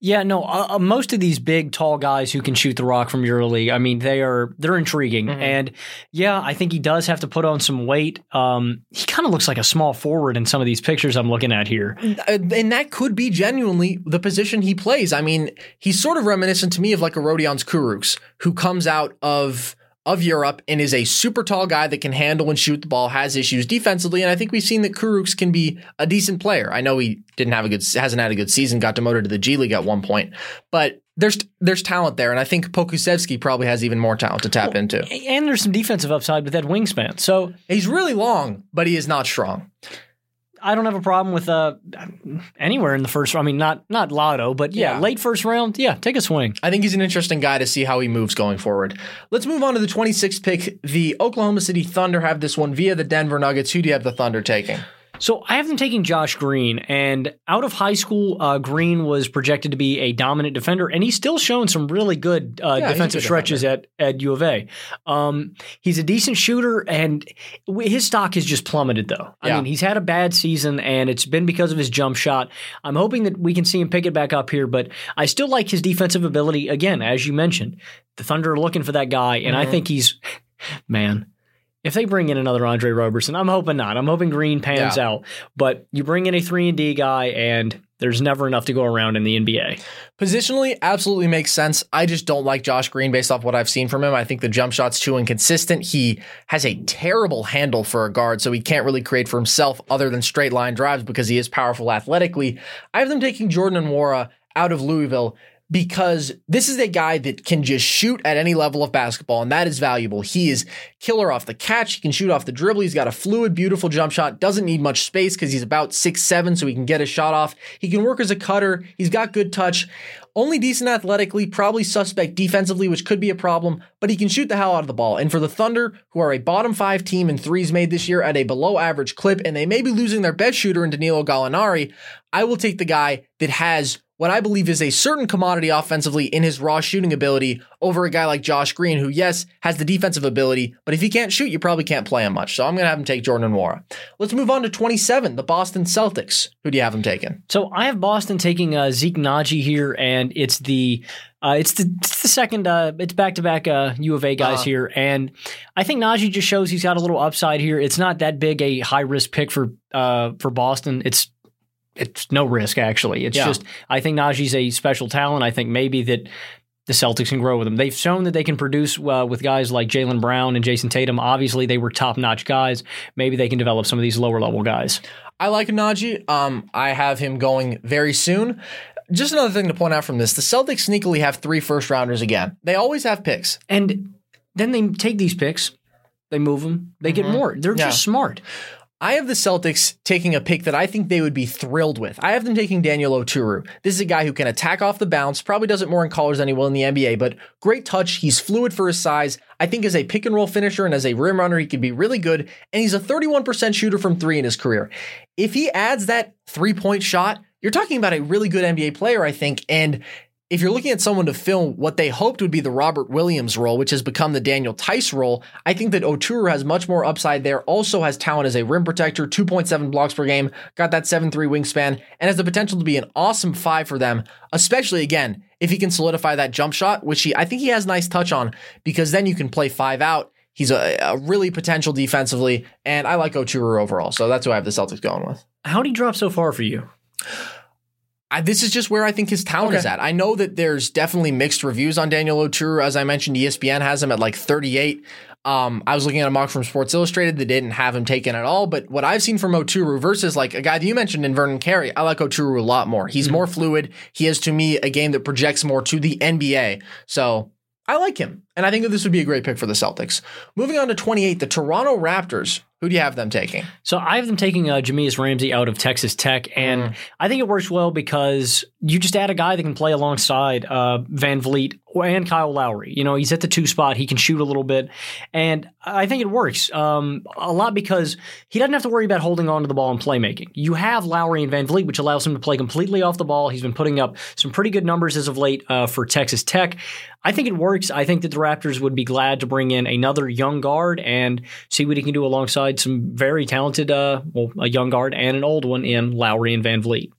Yeah, no. Uh, uh, most of these big, tall guys who can shoot the rock from EuroLeague, I mean, they are they're intriguing, mm-hmm. and yeah, I think he does have to put on some weight. Um, he kind of looks like a small forward in some of these pictures I'm looking at here, uh, and that could be genuinely the position he plays. I mean, he's sort of reminiscent to me of like a Rodions Kurucs, who comes out of of Europe and is a super tall guy that can handle and shoot the ball, has issues defensively. And I think we've seen that Kurucs can be a decent player. I know he didn't have a good, hasn't had a good season, got demoted to the G League at one point, but there's there's talent there, and I think Pokusevski probably has even more talent to tap well, into. And there's some defensive upside with that wingspan. So he's really long, but he is not strong. I don't have a problem with uh anywhere in the first. I mean, not not Lotto, but yeah, yeah, late first round. Yeah, take a swing. I think he's an interesting guy to see how he moves going forward. Let's move on to the 26th pick. The Oklahoma City Thunder have this one via the Denver Nuggets. Who do you have the Thunder taking? So I have them taking Josh Green, and out of high school, uh, Green was projected to be a dominant defender, and he's still shown some really good uh, yeah, defensive good stretches at, at U of A. Um, he's a decent shooter, and his stock has just plummeted, though. I yeah. mean, he's had a bad season, and it's been because of his jump shot. I'm hoping that we can see him pick it back up here, but I still like his defensive ability. Again, as you mentioned, the Thunder are looking for that guy, and mm-hmm. I think he's, man – if they bring in another Andre Roberson, I'm hoping not. I'm hoping Green pans yeah. out. But you bring in a three and D guy, and there's never enough to go around in the NBA. Positionally, absolutely makes sense. I just don't like Josh Green based off what I've seen from him. I think the jump shot's too inconsistent. He has a terrible handle for a guard, so he can't really create for himself other than straight line drives because he is powerful athletically. I have them taking Jordan Nwora out of Louisville because this is a guy that can just shoot at any level of basketball, and that is valuable. He is killer off the catch. He can shoot off the dribble. He's got a fluid, beautiful jump shot. Doesn't need much space because he's about six seven, so he can get a shot off. He can work as a cutter. He's got good touch. Only decent athletically, probably suspect defensively, which could be a problem, but he can shoot the hell out of the ball. And for the Thunder, who are a bottom five team in threes made this year at a below average clip, and they may be losing their best shooter in Danilo Gallinari, I will take the guy that has what I believe is a certain commodity offensively in his raw shooting ability over a guy like Josh Green, who, yes, has the defensive ability, but if he can't shoot, you probably can't play him much. So I'm going to have him take Jordan Nwora. Let's move on to 27, the Boston Celtics. Who do you have him taking? So I have Boston taking uh, Zeke Nnaji here, and it's the uh, it's the it's the second uh, it's back to back U of A guys uh-huh. here, and I think Nnaji just shows he's got a little upside here. It's not that big a high risk pick for uh, for Boston. It's it's no risk actually. It's yeah. just I think Nnaji's a special talent. I think maybe that the Celtics can grow with him. They've shown that they can produce uh, with guys like Jaylen Brown and Jayson Tatum. Obviously, they were top notch guys. Maybe they can develop some of these lower level guys. I like Nnaji. Um, I have him going very soon. Just another thing to point out from this: the Celtics sneakily have three first rounders again. They always have picks, and then they take these picks, they move them, they mm-hmm. get more. They're yeah. just smart. I have the Celtics taking a pick that I think they would be thrilled with. I have them taking Daniel Oturu. This is a guy who can attack off the bounce, probably does it more in college than he will in the NBA, but great touch. He's fluid for his size. I think as a pick and roll finisher and as a rim runner, he could be really good. And he's a 31% shooter from three in his career. If he adds that three point shot, you're talking about a really good NBA player, I think. And if you're looking at someone to fill what they hoped would be the Robert Williams role, which has become the Daniel Theis role, I think that Oturu has much more upside there. Also has talent as a rim protector, 2.7 blocks per game, got that 7-3 wingspan, and has the potential to be an awesome five for them, especially again, if he can solidify that jump shot, which he I think he has nice touch on, because then you can play five out He's a, a really potential defensively, and I like Oturu overall. So that's who I have the Celtics going with. How did he drop so far for you? I, this is just where I think his talent Okay. is at. I know that there's definitely mixed reviews on Daniel Oturu. As I mentioned, ESPN has him at like 38. Um, I was looking at a mock from Sports Illustrated that didn't have him taken at all. But what I've seen from Oturu versus like a guy that you mentioned in Vernon Carey, I like Oturu a lot more. He's more fluid. He is to me a game that projects more to the NBA. So I like him. And I think that this would be a great pick for the Celtics. Moving on to 28, the Toronto Raptors. Who do you have them taking? So I have them taking uh, Jahmi'us Ramsey out of Texas Tech, and I think it works well because you just add a guy that can play alongside uh, VanVleet and Kyle Lowry. You know, he's at the two spot; he can shoot a little bit, and I think it works um, a lot because he doesn't have to worry about holding on to the ball and playmaking. You have Lowry and VanVleet, which allows him to play completely off the ball. He's been putting up some pretty good numbers as of late uh, for Texas Tech. I think it works. I think that the Raptors would be glad to bring in another young guard and see what he can do alongside some very talented, uh, well, a young guard and an old one in Lowry and VanVleet.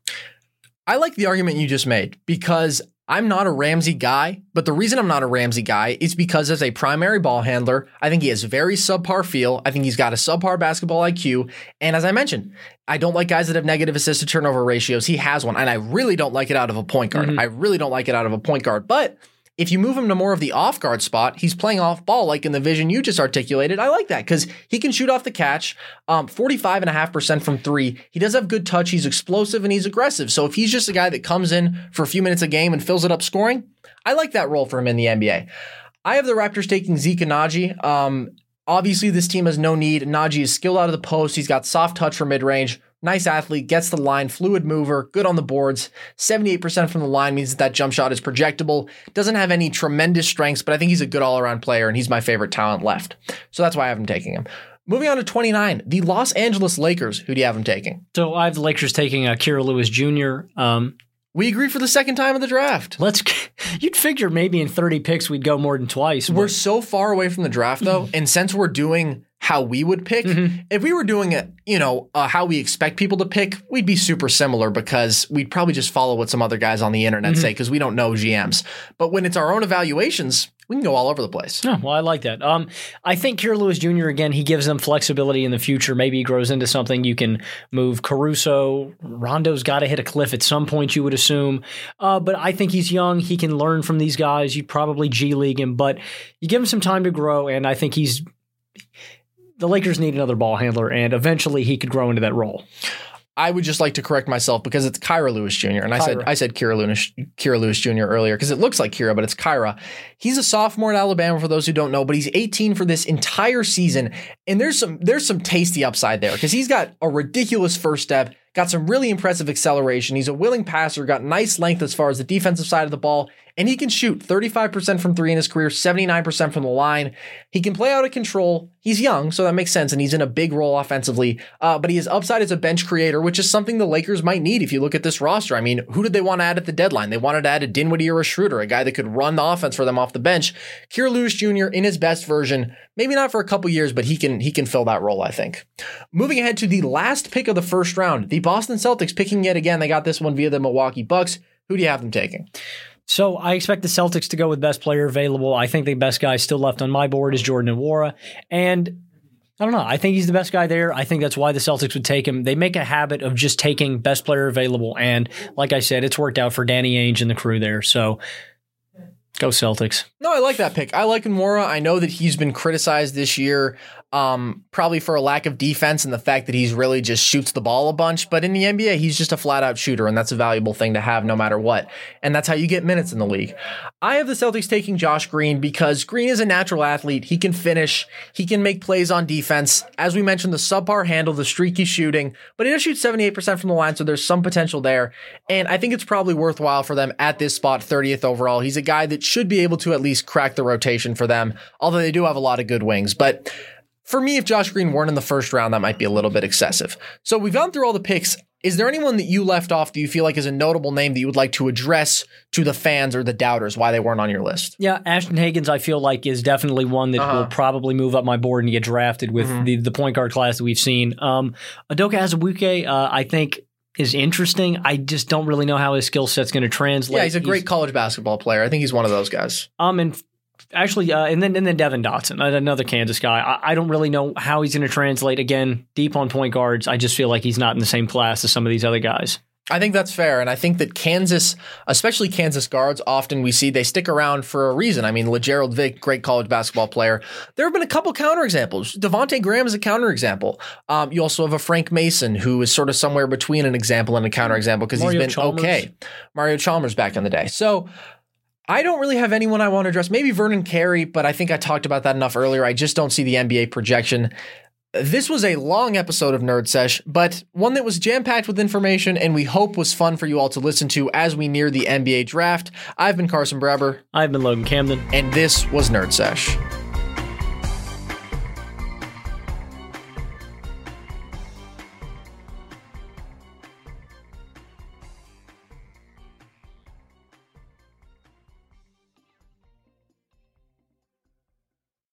I like the argument you just made because I'm not a Ramsey guy, but the reason I'm not a Ramsey guy is because as a primary ball handler, I think he has very subpar feel. I think he's got a subpar basketball IQ. And as I mentioned, I don't like guys that have negative assist to turnover ratios. He has one, and I really don't like it out of a point guard. I really don't like it out of a point guard. But if you move him to more of the off guard spot, he's playing off ball like in the vision you just articulated. I like that because he can shoot off the catch, um, 45.5% from three. He does have good touch. He's explosive and he's aggressive. So if he's just a guy that comes in for a few minutes a game and fills it up scoring, I like that role for him in the NBA. I have the Raptors taking Zeke and Najee. Um, obviously, this team has no need. Nnaji is skilled out of the post. He's got soft touch for mid range. Nice athlete, gets the line, fluid mover, good on the boards. 78% from the line means that that jump shot is projectable. Doesn't have any tremendous strengths, but I think he's a good all around player and he's my favorite talent left. So that's why I have him taking him. Moving on to 29, the Los Angeles Lakers. Who do you have him taking? So I have the Lakers taking uh, Kira Lewis Jr. Um, We agree for the second time of the draft. let's. You'd figure maybe in 30 picks we'd go more than twice. We're so far away from the draft though, and since we're doing how we would pick, if we were doing it, you know, uh, how we expect people to pick, we'd be super similar because we'd probably just follow what some other guys on the internet say because we don't know GMs. But when it's our own evaluations, we can go all over the place. Oh, well, I like that. Um, I think Kira Lewis Jr. again, he gives them flexibility in the future. Maybe he grows into something you can move. Caruso, Rondo's got to hit a cliff at some point, you would assume. Uh, but I think he's young. He can learn from these guys. You'd probably G League him, but you give him some time to grow, and I think he's. The Lakers need another ball handler, and eventually he could grow into that role. I would just like to correct myself because it's Kyra Lewis Jr. And I said I said Kira Lewis, Kira Lewis Jr. earlier because it looks like Kira, but it's Kyra. He's a sophomore at Alabama for those who don't know, but he's 18 for this entire season. And there's some there's some tasty upside there because he's got a ridiculous first step, got some really impressive acceleration. He's a willing passer, got nice length as far as the defensive side of the ball, and he can shoot 35% from three in his career, 79% from the line. He can play out of control. He's young, so that makes sense, and he's in a big role offensively. Uh, but he has upside as a bench creator, which is something the Lakers might need if you look at this roster. I mean, who did they want to add at the deadline? They wanted to add a Dinwiddie or a Schroeder, a guy that could run the offense for them off the bench. Kira Lewis Jr. in his best version, maybe not for a couple years, but he can he can fill that role, I think. Moving ahead to the last pick of the first round, the Boston Celtics picking yet again. They got this one via the Milwaukee Bucks. Who do you have them taking? So I expect the Celtics to go with best player available. I think the best guy still left on my board is Jordan Nwora. And I don't know. I think he's the best guy there. I think that's why the Celtics would take him. They make a habit of just taking best player available. And like I said, it's worked out for Danny Ainge and the crew there. So go Celtics. No, I like that pick. I like Nwora. I know that he's been criticized this year, um, probably for a lack of defense and the fact that he's really just shoots the ball a bunch. But in the NBA, he's just a flat out shooter, and that's a valuable thing to have no matter what. And that's how you get minutes in the league. I have the Celtics taking Josh Green because Green is a natural athlete. He can finish, he can make plays on defense. As we mentioned, the subpar handle, the streaky shooting, but he does shoot 78% from the line, so there's some potential there. And I think it's probably worthwhile for them at this spot, 30th overall. He's a guy that should be able to at least crack the rotation for them, although they do have a lot of good wings. But for me, if Josh Green weren't in the first round, that might be a little bit excessive. So we've gone through all the picks. Is there anyone that you left off do you feel like is a notable name that you would like to address to the fans or the doubters why they weren't on your list? Yeah, Ashton Hagans, I feel like, is definitely one that will probably move up my board and get drafted with the, the point guard class that we've seen. Um, Udoka Azubuike, uh, I think, is interesting. I just don't really know how his skill set's going to translate. Yeah, he's a great college basketball player. I think he's one of those guys. Um, and actually, uh, and then and then Devon Dotson, another Kansas guy. I, I don't really know how he's going to translate. Again, deep on point guards, I just feel like he's not in the same class as some of these other guys. I think that's fair. And I think that Kansas, especially Kansas guards, often we see they stick around for a reason. I mean, Lagerald Vick, great college basketball player. There have been a couple counterexamples. Devonte' Graham is a counterexample. Um, you also have a Frank Mason who is sort of somewhere between an example and a counterexample because he's been Chalmers. okay. Mario Chalmers back in the day. So I don't really have anyone I want to address. Maybe Vernon Carey, but I think I talked about that enough earlier. I just don't see the NBA projection. This was a long episode of Nerd Sesh, but one that was jam packed with information and we hope was fun for you all to listen to as we near the NBA draft. I've been Carson Brabber. I've been Logan Camden. And this was Nerd Sesh.